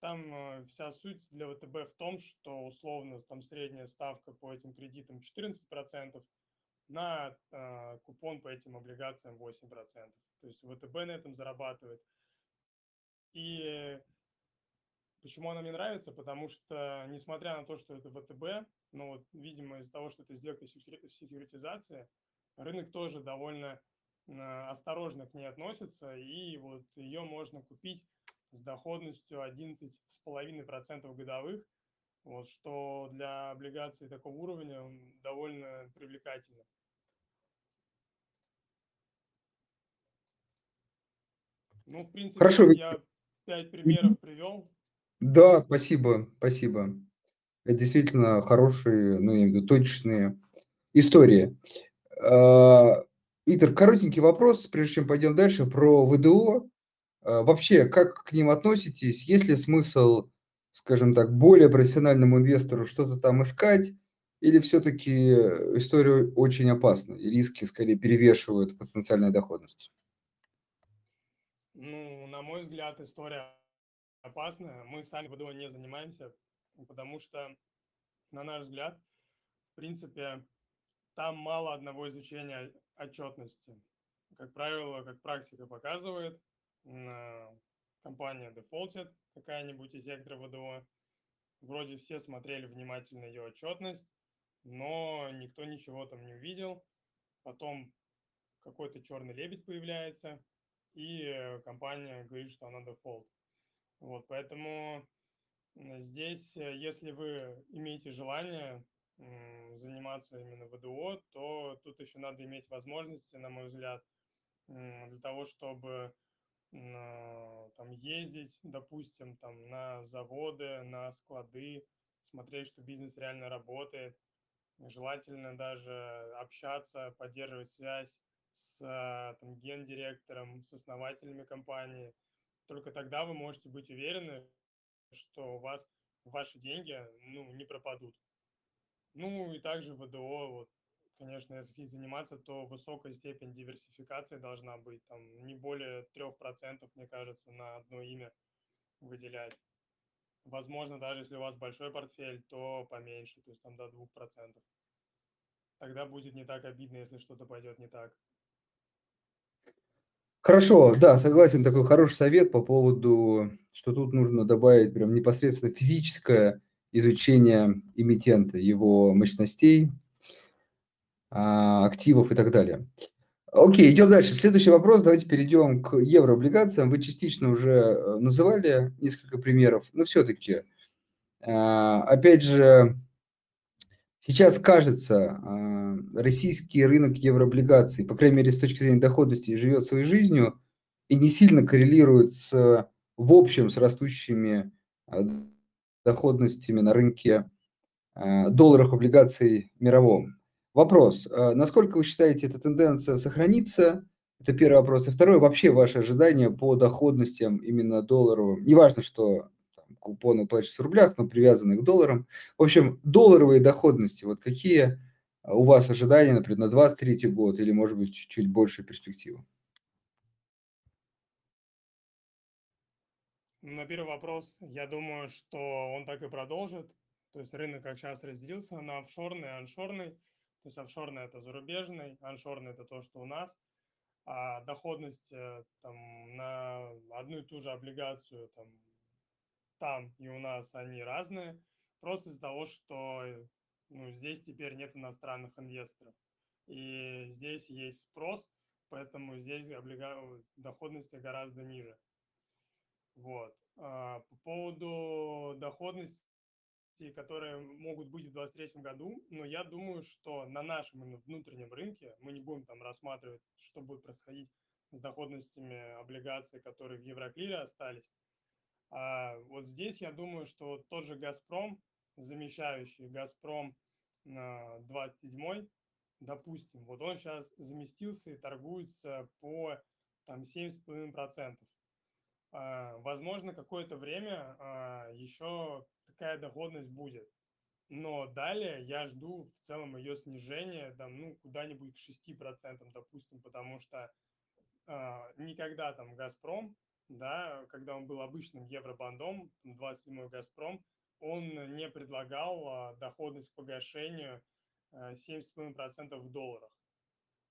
Там э, вся суть для ВТБ в том, что условно там средняя ставка по этим кредитам 14%, на э, купон по этим облигациям 8%. То есть ВТБ на этом зарабатывает. И почему она мне нравится? Потому что, несмотря на то, что это ВТБ, но вот, видимо, из-за того, что это сделка секьюритизации, рынок тоже довольно э, осторожно к ней относится, и вот ее можно купить с доходностью 11,5% годовых, вот, что для облигаций такого уровня довольно привлекательно. Ну, в принципе, Хорошо. я пять примеров привел. Да, спасибо, спасибо. Это действительно хорошие, ну, я имею в виду, точные истории. А, Итер, коротенький вопрос, прежде чем пойдем дальше, про ВДО. А, вообще, как к ним относитесь? Есть ли смысл, скажем так, более профессиональному инвестору что-то там искать? Или все-таки история очень опасна, и риски скорее перевешивают потенциальной доходность? Ну, на мой взгляд, история опасная. Мы сами ВДО не занимаемся, потому что, на наш взгляд, в принципе, там мало одного изучения отчетности. Как правило, как практика показывает, компания дефолтит, какая-нибудь из сектора ВДО. Вроде все смотрели внимательно ее отчетность, но никто ничего там не увидел. Потом какой-то черный лебедь появляется, и компания говорит, что она дефолт. Вот, поэтому здесь, э, если вы имеете желание заниматься именно ВДО, то тут еще надо иметь возможности, на мой взгляд, для того, чтобы там ездить, допустим, там на заводы, на склады, смотреть, что бизнес реально работает. Желательно даже общаться, поддерживать связь с там, гендиректором, с основателями компании. Только тогда вы можете быть уверены, что у вас ваши деньги ну, не пропадут. Ну и также ВДО, вот, конечно, если заниматься, то высокая степень диверсификации должна быть. Там не более 3%, мне кажется, на одно имя выделять. Возможно, даже если у вас большой портфель, то поменьше, то есть там до 2%. Тогда будет не так обидно, если что-то пойдет не так. Хорошо, да, согласен, такой хороший совет по поводу, что тут нужно добавить прям непосредственно физическое изучение эмитента, его мощностей, а, активов и так далее. Окей, идем дальше. Следующий вопрос. Давайте перейдем к еврооблигациям. Вы частично уже э, называли несколько примеров, но все-таки, а, опять же, сейчас кажется, а, российский рынок еврооблигаций, по крайней мере, с точки зрения доходности, живет своей жизнью и не сильно коррелирует с, в общем с растущими доходностями на рынке долларов облигаций мировом. Вопрос. А насколько вы считаете, эта тенденция сохранится? Это первый вопрос. И второй, вообще ваши ожидания по доходностям именно долларовым? Неважно, что купоны платятся в рублях, но привязаны к долларам. В общем, долларовые доходности, вот какие у вас ожидания, например, на 2023 год или, может быть, чуть больше перспективы? На первый вопрос, я думаю, что он так и продолжит. То есть рынок как сейчас разделился на офшорный и аншорный. То есть офшорный это зарубежный, аншорный это то, что у нас. А доходность э, там, на одну и ту же облигацию там, там и у нас они разные. Просто из-за того, что ну, здесь теперь нет иностранных инвесторов. И здесь есть спрос, поэтому здесь облига... доходности гораздо ниже. Вот. А по поводу доходности которые могут быть в 2023 году, но я думаю, что на нашем внутреннем рынке мы не будем там рассматривать, что будет происходить с доходностями облигаций, которые в Евроклире остались. А вот здесь я думаю, что тот же «Газпром», замещающий «Газпром» на 27 допустим, вот он сейчас заместился и торгуется по там 7,5%. А, возможно, какое-то время а, еще такая доходность будет. Но далее я жду в целом ее снижения там, ну, куда-нибудь к 6%, допустим, потому что никогда там «Газпром», да, когда он был обычным евробандом, 27-й «Газпром», он не предлагал э, доходность к погашению э, 7,5% в долларах.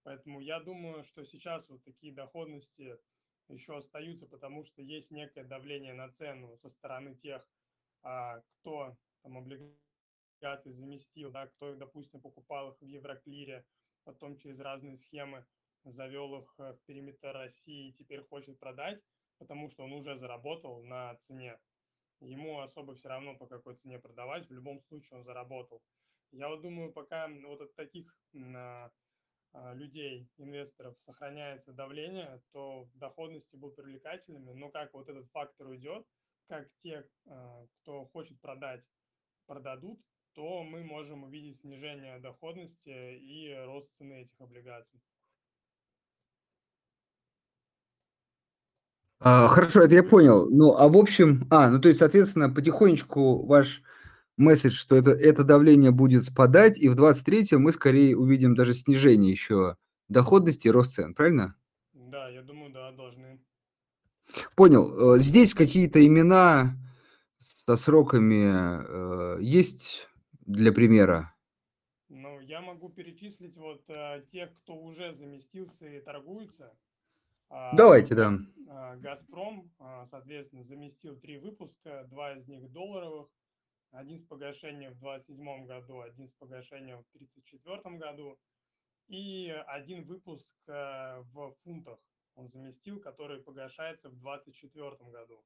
Поэтому я думаю, что сейчас вот такие доходности еще остаются, потому что есть некое давление на цену со стороны тех, а, кто там облигации заместил, да, кто, допустим, покупал их в Евроклире, потом через разные схемы завел их э, в периметр России и теперь хочет продать, потому что он уже заработал на цене. Ему особо все равно по какой цене продавать, в любом случае он заработал. Я вот думаю, пока вот от таких а, а, людей, инвесторов сохраняется давление, то доходности будут привлекательными, но как вот этот фактор уйдет – как те, а, кто хочет продать, продадут, то мы можем увидеть снижение доходности и рост цены этих облигаций. А, хорошо, это я понял. Ну, а в общем, а, ну то есть, соответственно, потихонечку ваш месседж, что это, это давление будет спадать, и в 23-м мы скорее увидим даже снижение еще доходности и рост цен, правильно? Да, я думаю, да, должны. Понял. Э, здесь какие-то имена со сроками э, есть для примера? Ну, я могу перечислить вот э, тех, кто уже заместился и торгуется. А, Давайте, да. А, Газпром, а, соответственно, заместил три выпуска, два из них долларовых, один с погашением в 2027 году, один с погашением в 2034 году и один выпуск в фунтах он заместил, который погашается в 2024 году.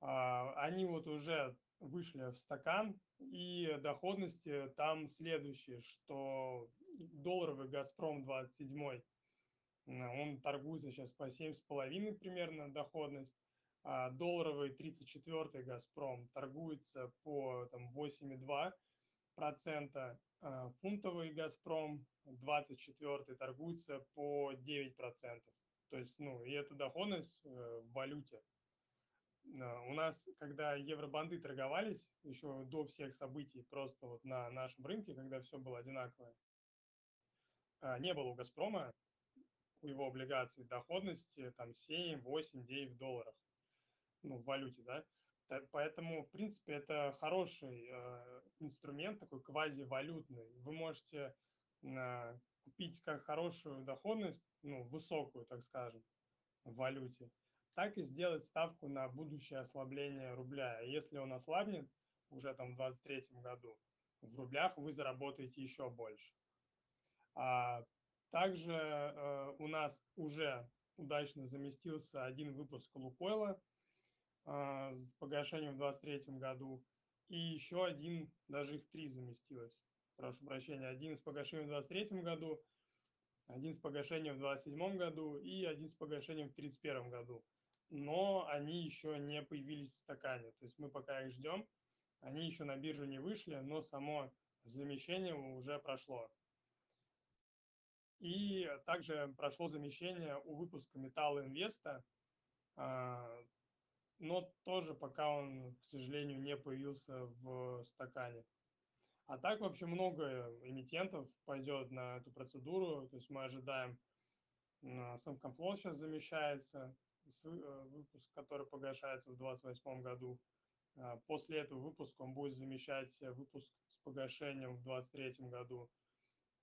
Они вот уже вышли в стакан, и доходности там следующие, что долларовый «Газпром» 27 Он торгуется сейчас по 7,5 примерно доходность. А долларовый 34-й «Газпром» торгуется по там, 8,2%. А фунтовый «Газпром» 24-й торгуется по 9%. То есть, ну, и это доходность э, в валюте. У нас, когда евробанды торговались, еще до всех событий, просто вот на нашем рынке, когда все было одинаковое, а, не было у «Газпрома», у его облигаций доходности там 7, 8, 9 долларов, ну, в валюте, да. Поэтому, в принципе, это хороший э, инструмент, такой квазивалютный. Вы можете э, купить как хорошую доходность, ну, высокую, так скажем, в валюте, так и сделать ставку на будущее ослабление рубля. Если он ослабнет уже там в 2023 году, в рублях вы заработаете еще больше. А также э, у нас уже удачно заместился один выпуск Лукойла э, с погашением в 2023 году, и еще один, даже их три заместилось, прошу прощения, один с погашением в 2023 году, один с погашением в 2027 году и один с погашением в 2031 году но они еще не появились в стакане. То есть мы пока их ждем, они еще на биржу не вышли, но само замещение уже прошло. И также прошло замещение у выпуска Металла Инвеста, а, но тоже пока он, к сожалению, не появился в стакане. А так вообще много эмитентов пойдет на эту процедуру. То есть мы ожидаем, Самкомфло сейчас замещается, Э, выпуск, который погашается в 2028 году. А, после этого выпуска он будет замещать выпуск с погашением в 2023 году.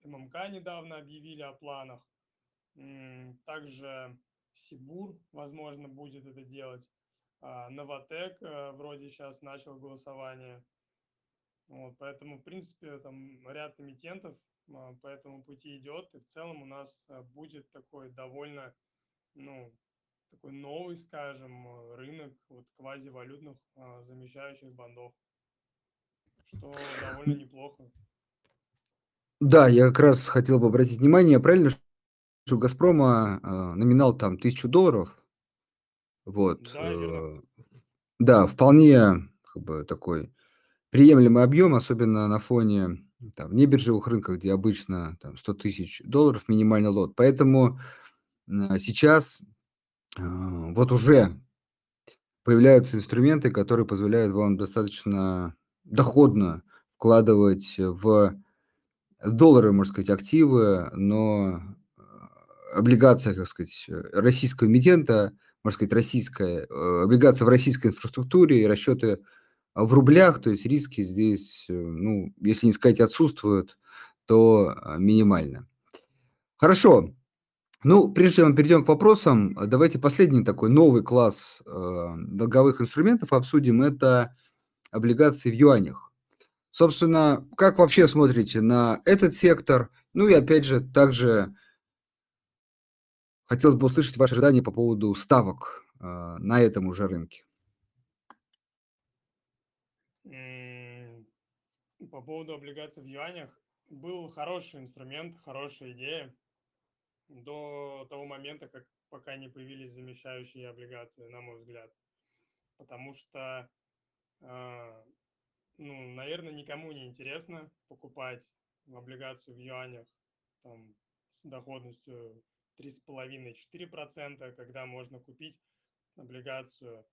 ММК недавно объявили о планах. Также Сибур, возможно, будет это делать. А, Новотек э, вроде сейчас начал голосование. Вот, поэтому, в принципе, там ряд эмитентов а, по этому пути идет. И в целом у нас э, будет такой довольно ну, такой новый, скажем, э, рынок вот квазивалютных а, замещающих бандов, что довольно неплохо. Да, я как раз хотел бы обратить внимание, правильно, что у «Газпрома» а, номинал там тысячу долларов. Вот. Да. Э, да, вполне как бы, такой приемлемый объем, особенно на фоне там, небиржевых рынках, где обычно там, 100 тысяч долларов минимальный лот. Поэтому сейчас а, вот уже появляются инструменты, которые позволяют вам достаточно доходно вкладывать в доллары, можно сказать, активы, но а, облигация, как сказать, российского эмитента, можно сказать, российская, э, облигация в российской инфраструктуре и расчеты в рублях, то есть риски здесь, э, ну, если не сказать отсутствуют, то минимально. Хорошо. Ну, прежде чем мы перейдем к вопросам, э, давайте последний такой новый класс э, долговых инструментов обсудим. Это облигации в юанях. Собственно, как вообще смотрите на этот сектор? Ну и опять же, также хотелось бы услышать ваши ожидания по поводу ставок э, на этом уже рынке. По поводу облигаций в юанях был хороший инструмент, хорошая идея до того момента, как пока не появились замещающие облигации, на мой взгляд. Потому что, э, ну, наверное, никому не интересно покупать облигацию в юанях там, с доходностью 3,5-4%, когда можно купить облигацию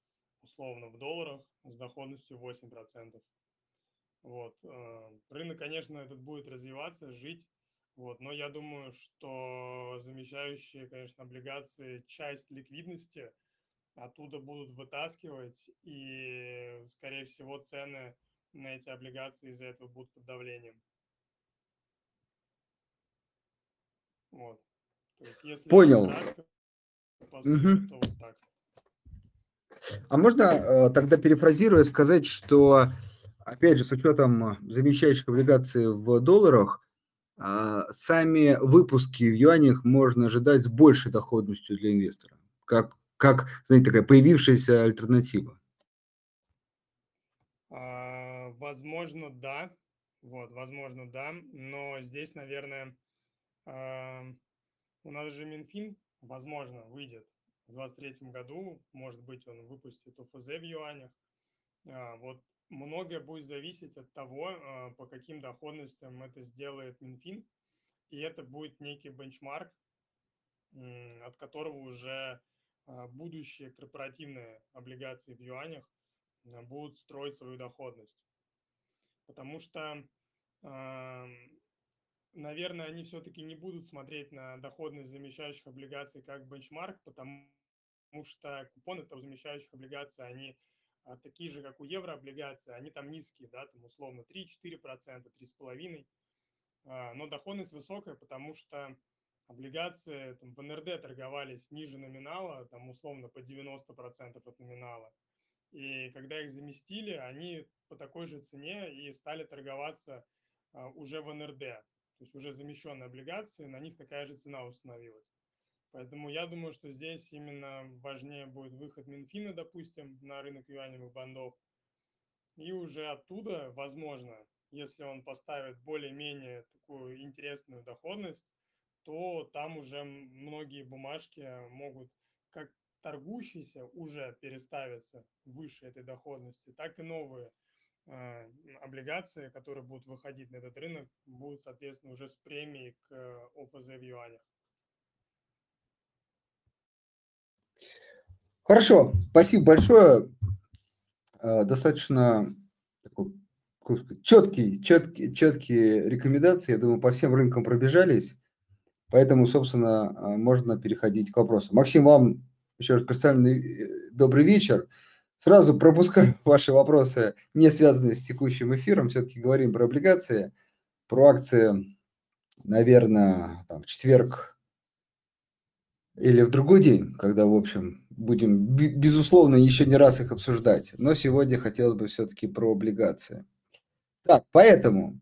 условно в долларах с доходностью 8%. Вот. Э, рынок, конечно, этот будет развиваться, жить, вот, но я думаю, что замещающие, конечно, облигации часть ликвидности оттуда будут вытаскивать, и, скорее всего, цены на эти облигации из-за этого будут под давлением. Вот. То есть, если Понял. Кратко, угу. то вот так. А можно э, тогда перефразируя сказать, что, опять же, с учетом замещающих облигаций в долларах, а, сами выпуски в юанях можно ожидать с большей доходностью для инвестора, как, как знаете, такая появившаяся альтернатива. А, возможно, да. Вот, возможно, да. Но здесь, наверное, у нас же Минфин, возможно, выйдет в 2023 году, может быть, он выпустит УФЗ в юанях. А, вот многое будет зависеть от того, а, по каким доходностям это сделает Минфин, и это будет некий бенчмарк, от которого уже а, будущие корпоративные облигации в юанях будут строить свою доходность. Потому что, наверное, они все-таки не будут смотреть на доходность замещающих облигаций как бенчмарк, потому что купоны там замещающих облигаций, они а, такие же, как у еврооблигаций, они там низкие, да, там условно 3-4%, 3,5%, а, но доходность высокая, потому что облигации там, в НРД торговались ниже номинала, там условно по 90% от номинала. И когда их заместили, они по такой же цене и стали торговаться а, уже в НРД. То есть уже замещенные облигации, на них такая же цена установилась. Поэтому я думаю, что здесь именно важнее будет выход Минфина, допустим, на рынок юаневых бандов. И уже оттуда, возможно, если он поставит более-менее такую интересную доходность, то там уже многие бумажки могут как торгующиеся уже переставиться выше этой доходности, так и новые э, облигации, которые будут выходить на этот рынок, будут, соответственно, уже с премией к ОФЗ в юанях. Хорошо, спасибо большое. Э, достаточно такой, четкие, четкие, четкие рекомендации, я думаю, по всем рынкам пробежались. Поэтому, собственно, э, можно переходить к вопросам. Максим, вам еще раз представленный э, добрый вечер. Сразу пропускаю ваши вопросы, не связанные с текущим эфиром. Все-таки говорим про облигации, про акции, наверное, там, в четверг или в другой день, когда, в общем, будем, безусловно, еще не раз их обсуждать. Но сегодня хотелось бы все-таки про облигации. Так, поэтому,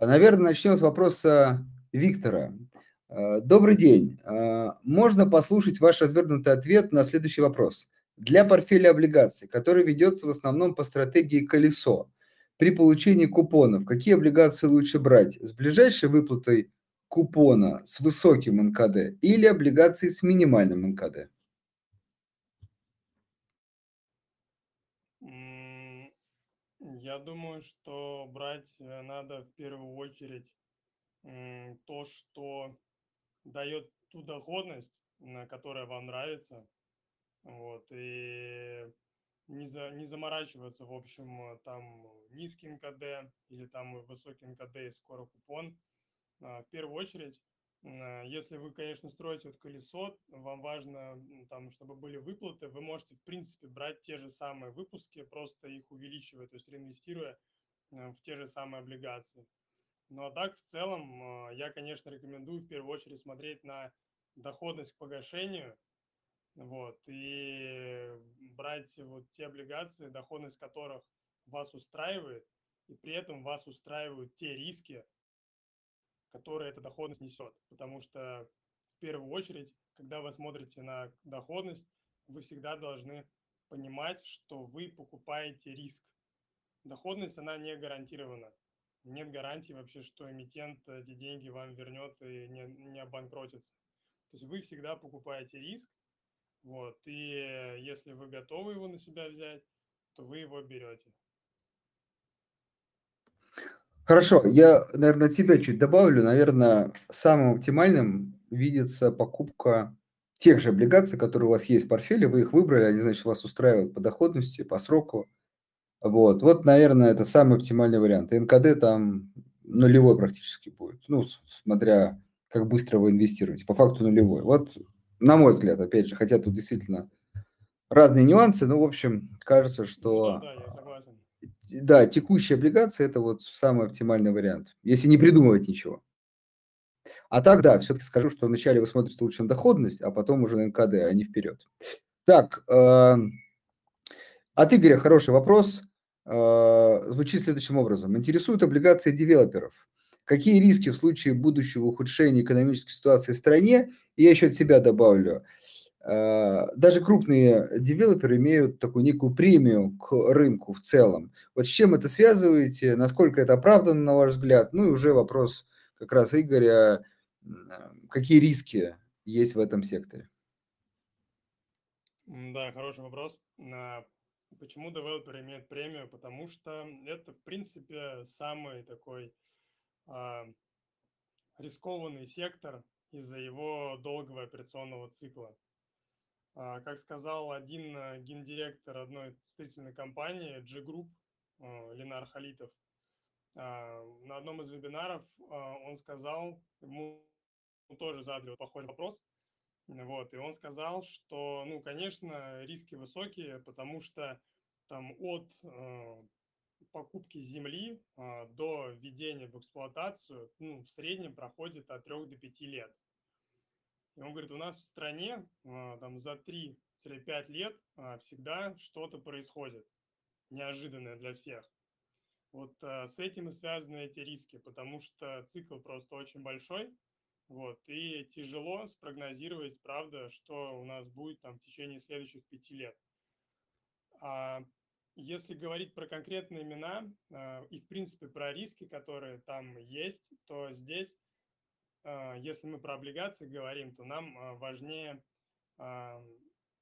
наверное, начнем с вопроса Виктора. Э, добрый день. Э, можно послушать ваш развернутый ответ на следующий вопрос. Для портфеля облигаций, который ведется в основном по стратегии «Колесо», при получении купонов, какие облигации лучше брать? С ближайшей выплатой купона с высоким НКД или облигации с минимальным НКД? Я думаю, что брать э, надо в первую очередь то, что дает ту доходность, которая вам нравится. Вот, и не, за, не заморачиваться, в общем, там низким КД или там высоким КД и скоро купон. А, в первую очередь, а, если вы, конечно, строите вот колесо, вам важно, там, чтобы были выплаты, вы можете, в принципе, брать те же самые выпуски, просто их увеличивая, то есть реинвестируя э, в те же самые облигации. Ну а так, в целом, а, я, конечно, рекомендую в первую очередь смотреть на доходность к погашению, вот, и брать вот те облигации, доходность которых вас устраивает, и при этом вас устраивают те риски, которые эта доходность несет. Потому что в первую очередь, когда вы смотрите на доходность, вы всегда должны понимать, что вы покупаете риск. Доходность, она не гарантирована. Нет гарантии вообще, что эмитент эти деньги вам вернет и не, не обанкротится. То есть вы всегда покупаете риск, вот, и если вы готовы его на себя взять, то вы его берете. Хорошо, я, наверное, от себя чуть добавлю. Наверное, самым оптимальным видится покупка тех же облигаций, которые у вас есть в портфеле, вы их выбрали, они, значит, вас устраивают по доходности, по сроку. Вот, вот, наверное, это самый оптимальный вариант. И НКД там нулевой практически будет, ну, смотря как быстро вы инвестируете, по факту нулевой. Вот, на мой взгляд, опять же, хотя тут действительно разные нюансы, но, в общем, кажется, что... Да, да, да, текущие облигации – это вот самый оптимальный вариант, если не придумывать ничего. А так, да, все-таки скажу, что вначале вы смотрите лучше на доходность, а потом уже на НКД, а не вперед. Так, э, от Игоря хороший вопрос. Э, звучит следующим образом. Интересуют облигации девелоперов. Какие риски в случае будущего ухудшения экономической ситуации в стране? И я еще от себя добавлю – Э, даже крупные девелоперы имеют такую некую премию к рынку в целом. Вот с чем это связываете, насколько это оправдано, на ваш взгляд? Ну и уже вопрос как раз Игоря, какие риски есть в этом секторе? Да, хороший вопрос. Почему девелопер имеет премию? Потому что это, в принципе, самый такой а, рискованный сектор из-за его долгого операционного цикла. А, как сказал один а, гендиректор одной строительной компании, G-Group, а, Ленар Халитов, а, на одном из вебинаров а, он сказал, ему тоже задали похожий вопрос, вот, и он сказал, что, ну, конечно, риски высокие, потому что там от э, покупки земли э, до введения в эксплуатацию, ну, в среднем проходит от 3 до 5 лет. И он говорит, у нас в стране э, там за 3-5 лет э, всегда что-то происходит, неожиданное для всех. Вот э, с этим и связаны эти риски, потому что цикл просто очень большой, вот, и тяжело спрогнозировать, правда, что у нас будет там в течение следующих пяти лет. А если говорить про конкретные имена а, и, в принципе, про риски, которые там есть, то здесь, а, если мы про облигации говорим, то нам а, важнее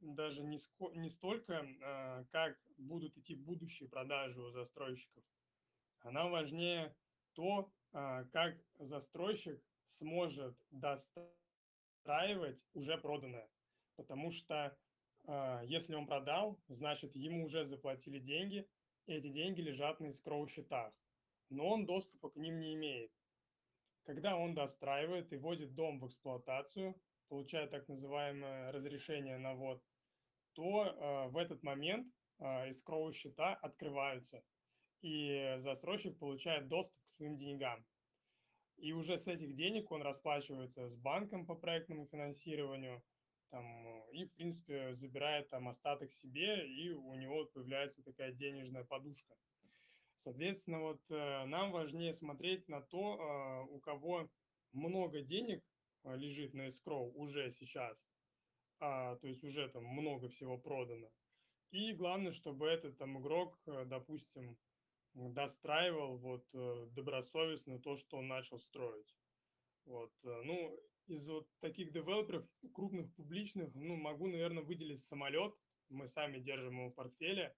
даже не, не столько, как будут идти будущие продажи у застройщиков, а нам важнее то, как застройщик сможет достраивать уже проданное. Потому что э, если он продал, значит ему уже заплатили деньги, и эти деньги лежат на escrow счетах, но он доступа к ним не имеет. Когда он достраивает и вводит дом в эксплуатацию, получает так называемое разрешение на ввод, то э, в этот момент э, escrow счета открываются, и застройщик получает доступ к своим деньгам. И уже с этих денег он расплачивается с банком по проектному финансированию, там, и, в принципе, забирает там остаток себе, и у него появляется такая денежная подушка. Соответственно, вот э, нам важнее смотреть на то, э, у кого много денег э, лежит на escrow уже сейчас, а, то есть уже там много всего продано. И главное, чтобы этот там игрок, допустим, достраивал вот э, добросовестно то, что он начал строить. Вот, э, ну, из вот таких девелоперов крупных, публичных, ну, могу, наверное, выделить самолет. Мы сами держим его в портфеле.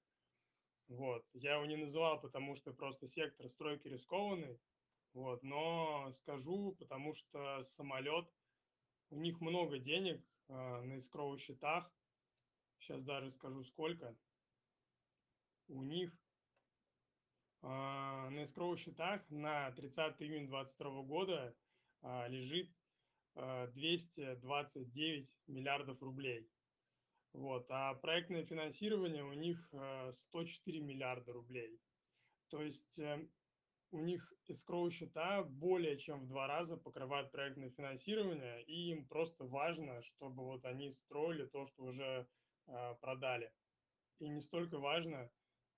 Вот, я его не называл, потому что просто сектор стройки рискованный. Вот, но скажу, потому что самолет, у них много денег э, на искровых счетах. Сейчас даже скажу сколько. У них на escrow счетах на 30 июня 2022 года а, лежит 229 а, миллиардов рублей. Вот. А проектное финансирование у них 104 миллиарда рублей. То есть э, у них escrow счета более чем в два раза покрывают проектное финансирование, и им просто важно, чтобы вот они строили то, что уже продали. И не столько важно,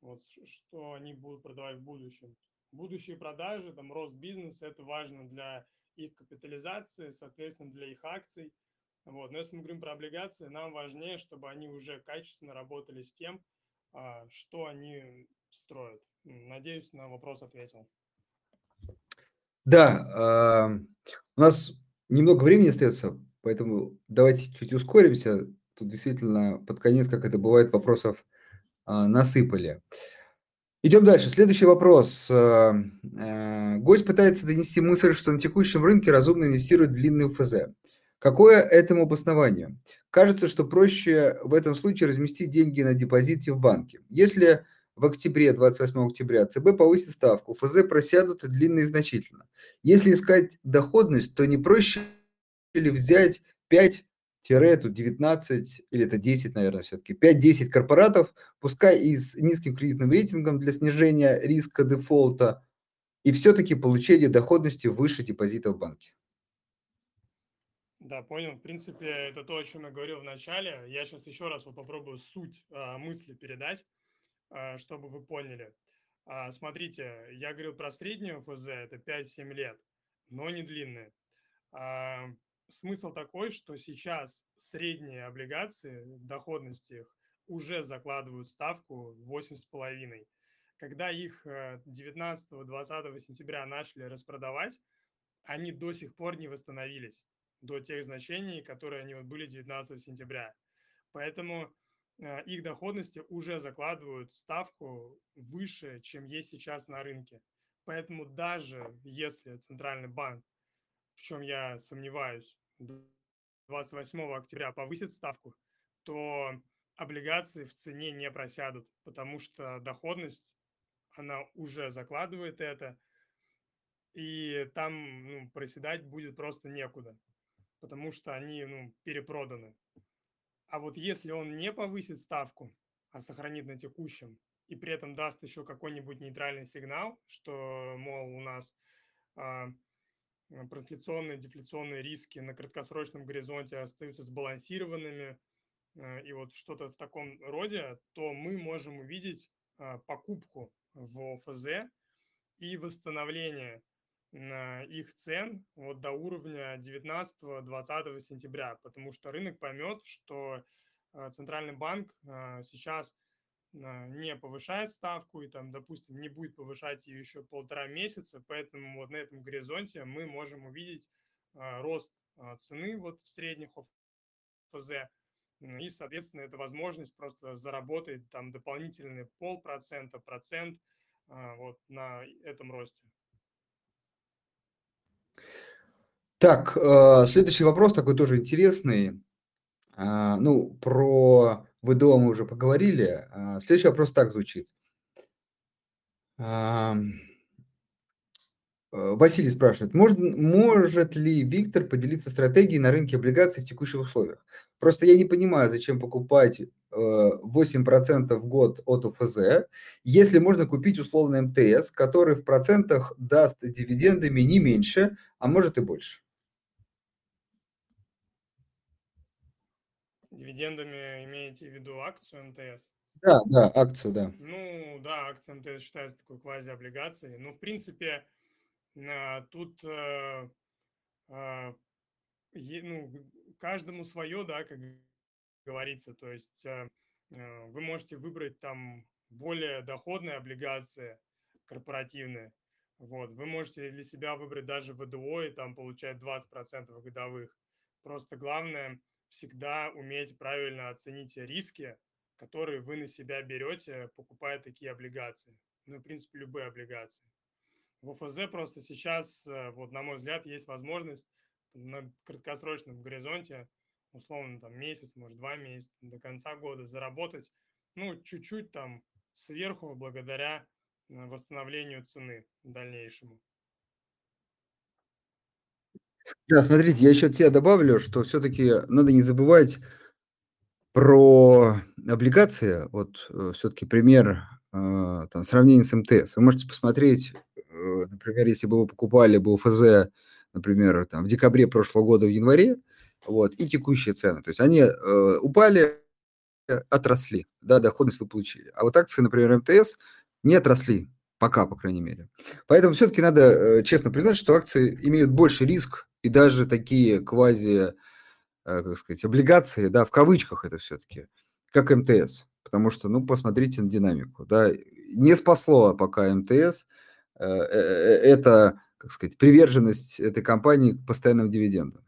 вот, что они будут продавать в будущем. Будущие продажи, там, рост бизнеса, это важно для их капитализации, соответственно, для их акций. Вот. Но если мы говорим про облигации, нам важнее, чтобы они уже качественно работали с тем, а, что они строят. Надеюсь, на вопрос ответил. Да, у нас немного времени остается, поэтому давайте чуть ускоримся. Тут действительно под конец, как это бывает, вопросов а, насыпали. Идем дальше. Следующий вопрос. Э, гость пытается донести мысль, что на текущем рынке разумно инвестировать в длинный ФЗ. Какое этому обоснование? Кажется, что проще в этом случае разместить деньги на депозите в банке. Если в октябре, 28 октября, ЦБ повысит ставку, ФЗ просядут и длинные значительно. Если искать доходность, то не проще ли взять 5 тире тут 19 или это 10, наверное, все-таки, 5-10 корпоратов, пускай и с низким кредитным рейтингом для снижения риска дефолта, и все-таки получение доходности выше депозита в банке. Да, понял. В принципе, это то, о чем я говорил в начале. Я сейчас еще раз вот попробую суть а, мысли передать, а, чтобы вы поняли. А, смотрите, я говорил про среднюю ФЗ, это 5-7 лет, но не длинные. А, смысл такой, что сейчас средние облигации, доходности их, уже закладывают ставку 8,5. Когда их 19-20 э, сентября начали распродавать, они до сих пор не восстановились. до тех значений, которые они были 19 сентября. Поэтому э, их доходности уже закладывают ставку выше, чем есть сейчас на рынке. Поэтому даже если Центральный банк, в чем я сомневаюсь, 28 октября повысит ставку, то облигации в цене не просядут, потому что доходность, она уже закладывает это, и там ну, проседать будет просто некуда, потому что они ну, перепроданы. А вот если он не повысит ставку, а сохранит на текущем, и при этом даст еще какой-нибудь нейтральный сигнал, что, мол, у нас а, проинфляционные, дефляционные риски на краткосрочном горизонте остаются сбалансированными, а, и вот что-то в таком роде, то мы можем увидеть а, покупку в ОФЗ и восстановление их цен вот до уровня 19-20 сентября, потому что рынок поймет, что Центральный банк сейчас не повышает ставку и там, допустим, не будет повышать ее еще полтора месяца, поэтому вот на этом горизонте мы можем увидеть рост цены вот в средних ОФЗ, и, соответственно, это возможность просто заработать там дополнительный полпроцента, процент вот на этом росте. Так, э, следующий вопрос такой тоже интересный. А, ну, про ВДО мы уже поговорили. А, следующий вопрос так звучит. Э, Василий спрашивает, может, может ли Виктор поделиться стратегией на рынке облигаций в текущих условиях? Просто я не понимаю, зачем покупать 8% э, в год от УФЗ, если можно купить условный МТС, который в процентах даст дивидендами не меньше, а может и больше. Дивидендами имеете в виду акцию МТС? Да, да, акцию, да. Ну, да, акция МТС считается такой квази-облигацией. Ну, в принципе, а, тут э, а, ну, каждому свое, да, как говорится. То есть э, э, вы можете выбрать там более доходные облигации корпоративные. Вот. Вы можете для себя выбрать даже ВДО и там получать 20% годовых. Просто главное всегда уметь правильно оценить риски, которые вы на себя берете, покупая такие облигации. Ну, в принципе, любые облигации. В ОФЗ просто сейчас, э, вот на мой взгляд, есть возможность на краткосрочном горизонте, условно там месяц, может два месяца, до конца года заработать, ну, чуть-чуть там сверху благодаря э, восстановлению цены дальнейшему. Да, смотрите, я еще от себя добавлю, что все-таки надо не забывать про облигации. Вот э, все-таки пример там, сравнения с МТС. Вы можете посмотреть Э, например, если бы вы покупали бы УФЗ, например, там, в декабре прошлого года, в январе, вот, и текущие цены, то есть они э, упали, отросли, да, доходность вы получили. А вот акции, например, МТС не отросли, пока, по крайней мере. Поэтому все-таки надо э, честно признать, что акции имеют больше риск, и даже такие квази, э, как сказать, облигации, да, в кавычках это все-таки, как МТС. Потому что, ну, посмотрите на динамику, да, не спасло пока МТС, Э, это, как сказать, приверженность этой компании к постоянным дивидендам.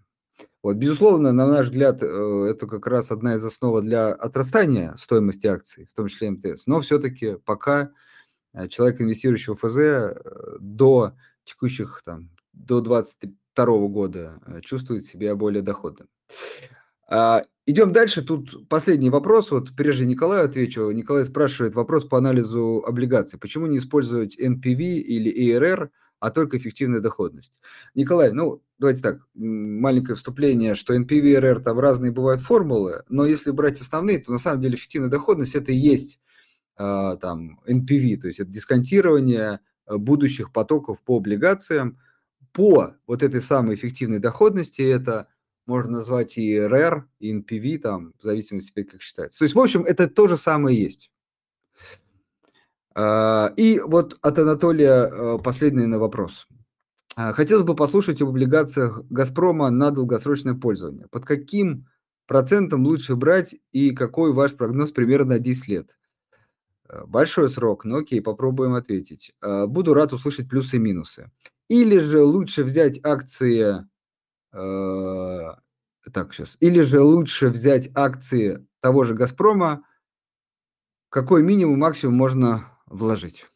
Вот, безусловно, на наш взгляд, это как раз одна из основ для отрастания стоимости акций, в том числе МТС. Но все-таки пока человек, инвестирующий в ФЗ, до текущих, там, до 2022 года чувствует себя более доходным. А, идем дальше. Тут последний вопрос. Вот прежде Николаю отвечу. Николай спрашивает вопрос по анализу облигаций. Почему не использовать NPV или ERR, а только эффективная доходность? Николай, ну, давайте так, маленькое вступление, что NPV и ERR там разные бывают формулы, но если брать основные, то на самом деле эффективная доходность это и есть э, там NPV, то есть это дисконтирование э, будущих потоков по облигациям. По вот этой самой эффективной доходности это можно назвать и RR, и NPV, там, в зависимости, как считается. То есть, в общем, это то же самое есть. А, и вот от Анатолия э, последний на вопрос. А, хотелось бы послушать об облигациях «Газпрома» на долгосрочное пользование. Под каким процентом лучше брать и какой ваш прогноз примерно на 10 лет? Э, большой срок, но окей, попробуем ответить. Буду рад услышать плюсы и минусы. Или же лучше взять акции Э, так, щас. Или же лучше взять акции того же "Газпрома"? Какой минимум, максимум можно вложить?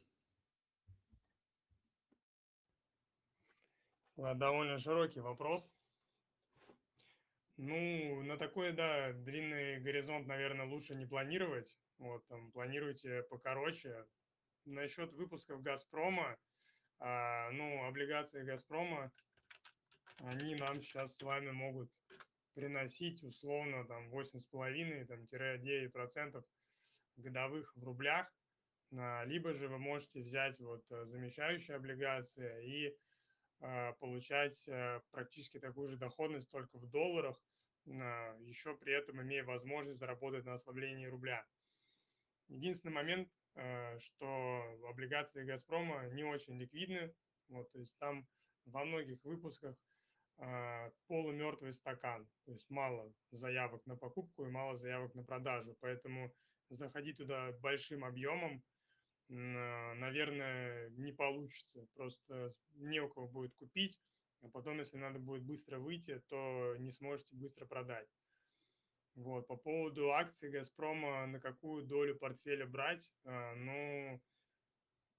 Довольно широкий вопрос. Ну, на такой, да, длинный горизонт, наверно, лучше не планировать. Вот, там, планируйте покороче. Насчет выпусков "Газпрома", а, ну, облигации "Газпрома", они нам сейчас с вами могут приносить условно там 8,5 там тире 9 % годовых в рублях. А, либо же вы можете взять вот, э, замещающие облигации и, а, получать, э, практически такую же доходность, только в долларах, еще при этом имея возможность заработать на ослаблении рубля. Единственный момент, э, что облигации "Газпрома" не очень ликвидны. Вот, то есть там во многих выпусках, а, полумертвый стакан, то есть мало заявок на покупку и мало заявок на продажу. Поэтому заходить туда большим объемом, на наверное, не получится. Просто не у кого будет купить, а потом, если надо будет быстро выйти, то не сможете быстро продать. Вот. По поводу акций "Газпрома", на какую долю портфеля брать, а, ну,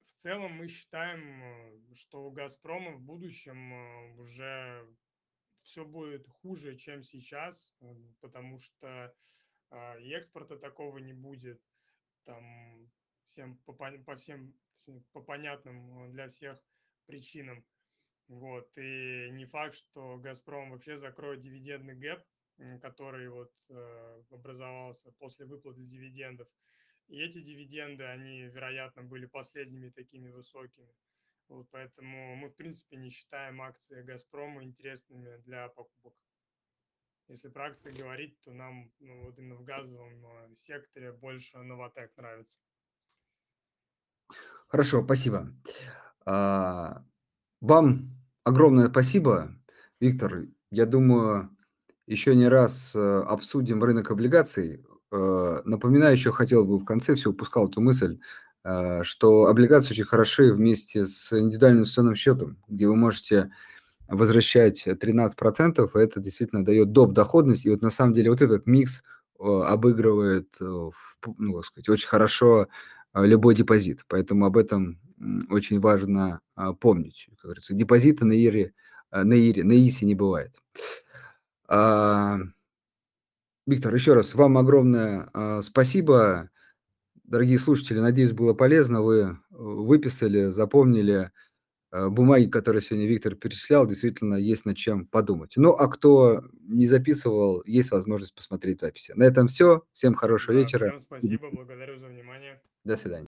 в целом мы считаем, э, что у "Газпрома" в будущем, э, уже всё будет хуже, чем сейчас, э, потому что, а, и экспорта такого не будет. Там всем по по всем по понятным для всех причинам. Вот. И не факт, что "Газпром" вообще закроет дивидендный гэп, который вот, э, образовался после выплаты дивидендов. И эти дивиденды, они, вероятно, были последними такими высокими. Вот поэтому мы, в принципе, не считаем акции "Газпрома" интересными для покупок. Если про акции говорить, то нам, ну, вот именно в газовом, э, секторе больше "Новатэк" нравится. Хорошо, спасибо. А, вам огромное спасибо, Виктор. Я думаю, еще не раз, э, обсудим рынок облигаций. Э, напоминаю, еще хотел бы в конце, всё упускал эту мысль, э, что облигации очень хороши вместе с индивидуальным инвестиционным счетом, где вы можете возвращать 13 %. Это действительно дает доп. доходность. И вот на самом деле вот этот микс, обыгрывает, ну, сказать, очень хорошо, любой депозит. Поэтому об этом, очень важно, а, помнить. Как говорится, депозита на ире э, на ире на ИИСе не бывает. А Виктор, еще раз вам огромное, а, спасибо. Дорогие слушатели, надеюсь, было полезно. Вы выписали, запомнили, э, бумаги, которые сегодня Виктор перечислял. Действительно, есть над чем подумать. Ну, а кто не записывал, есть возможность посмотреть записи. На этом всё. Всем хорошего Да, вечера. всем спасибо, благодарю за внимание. До свидания.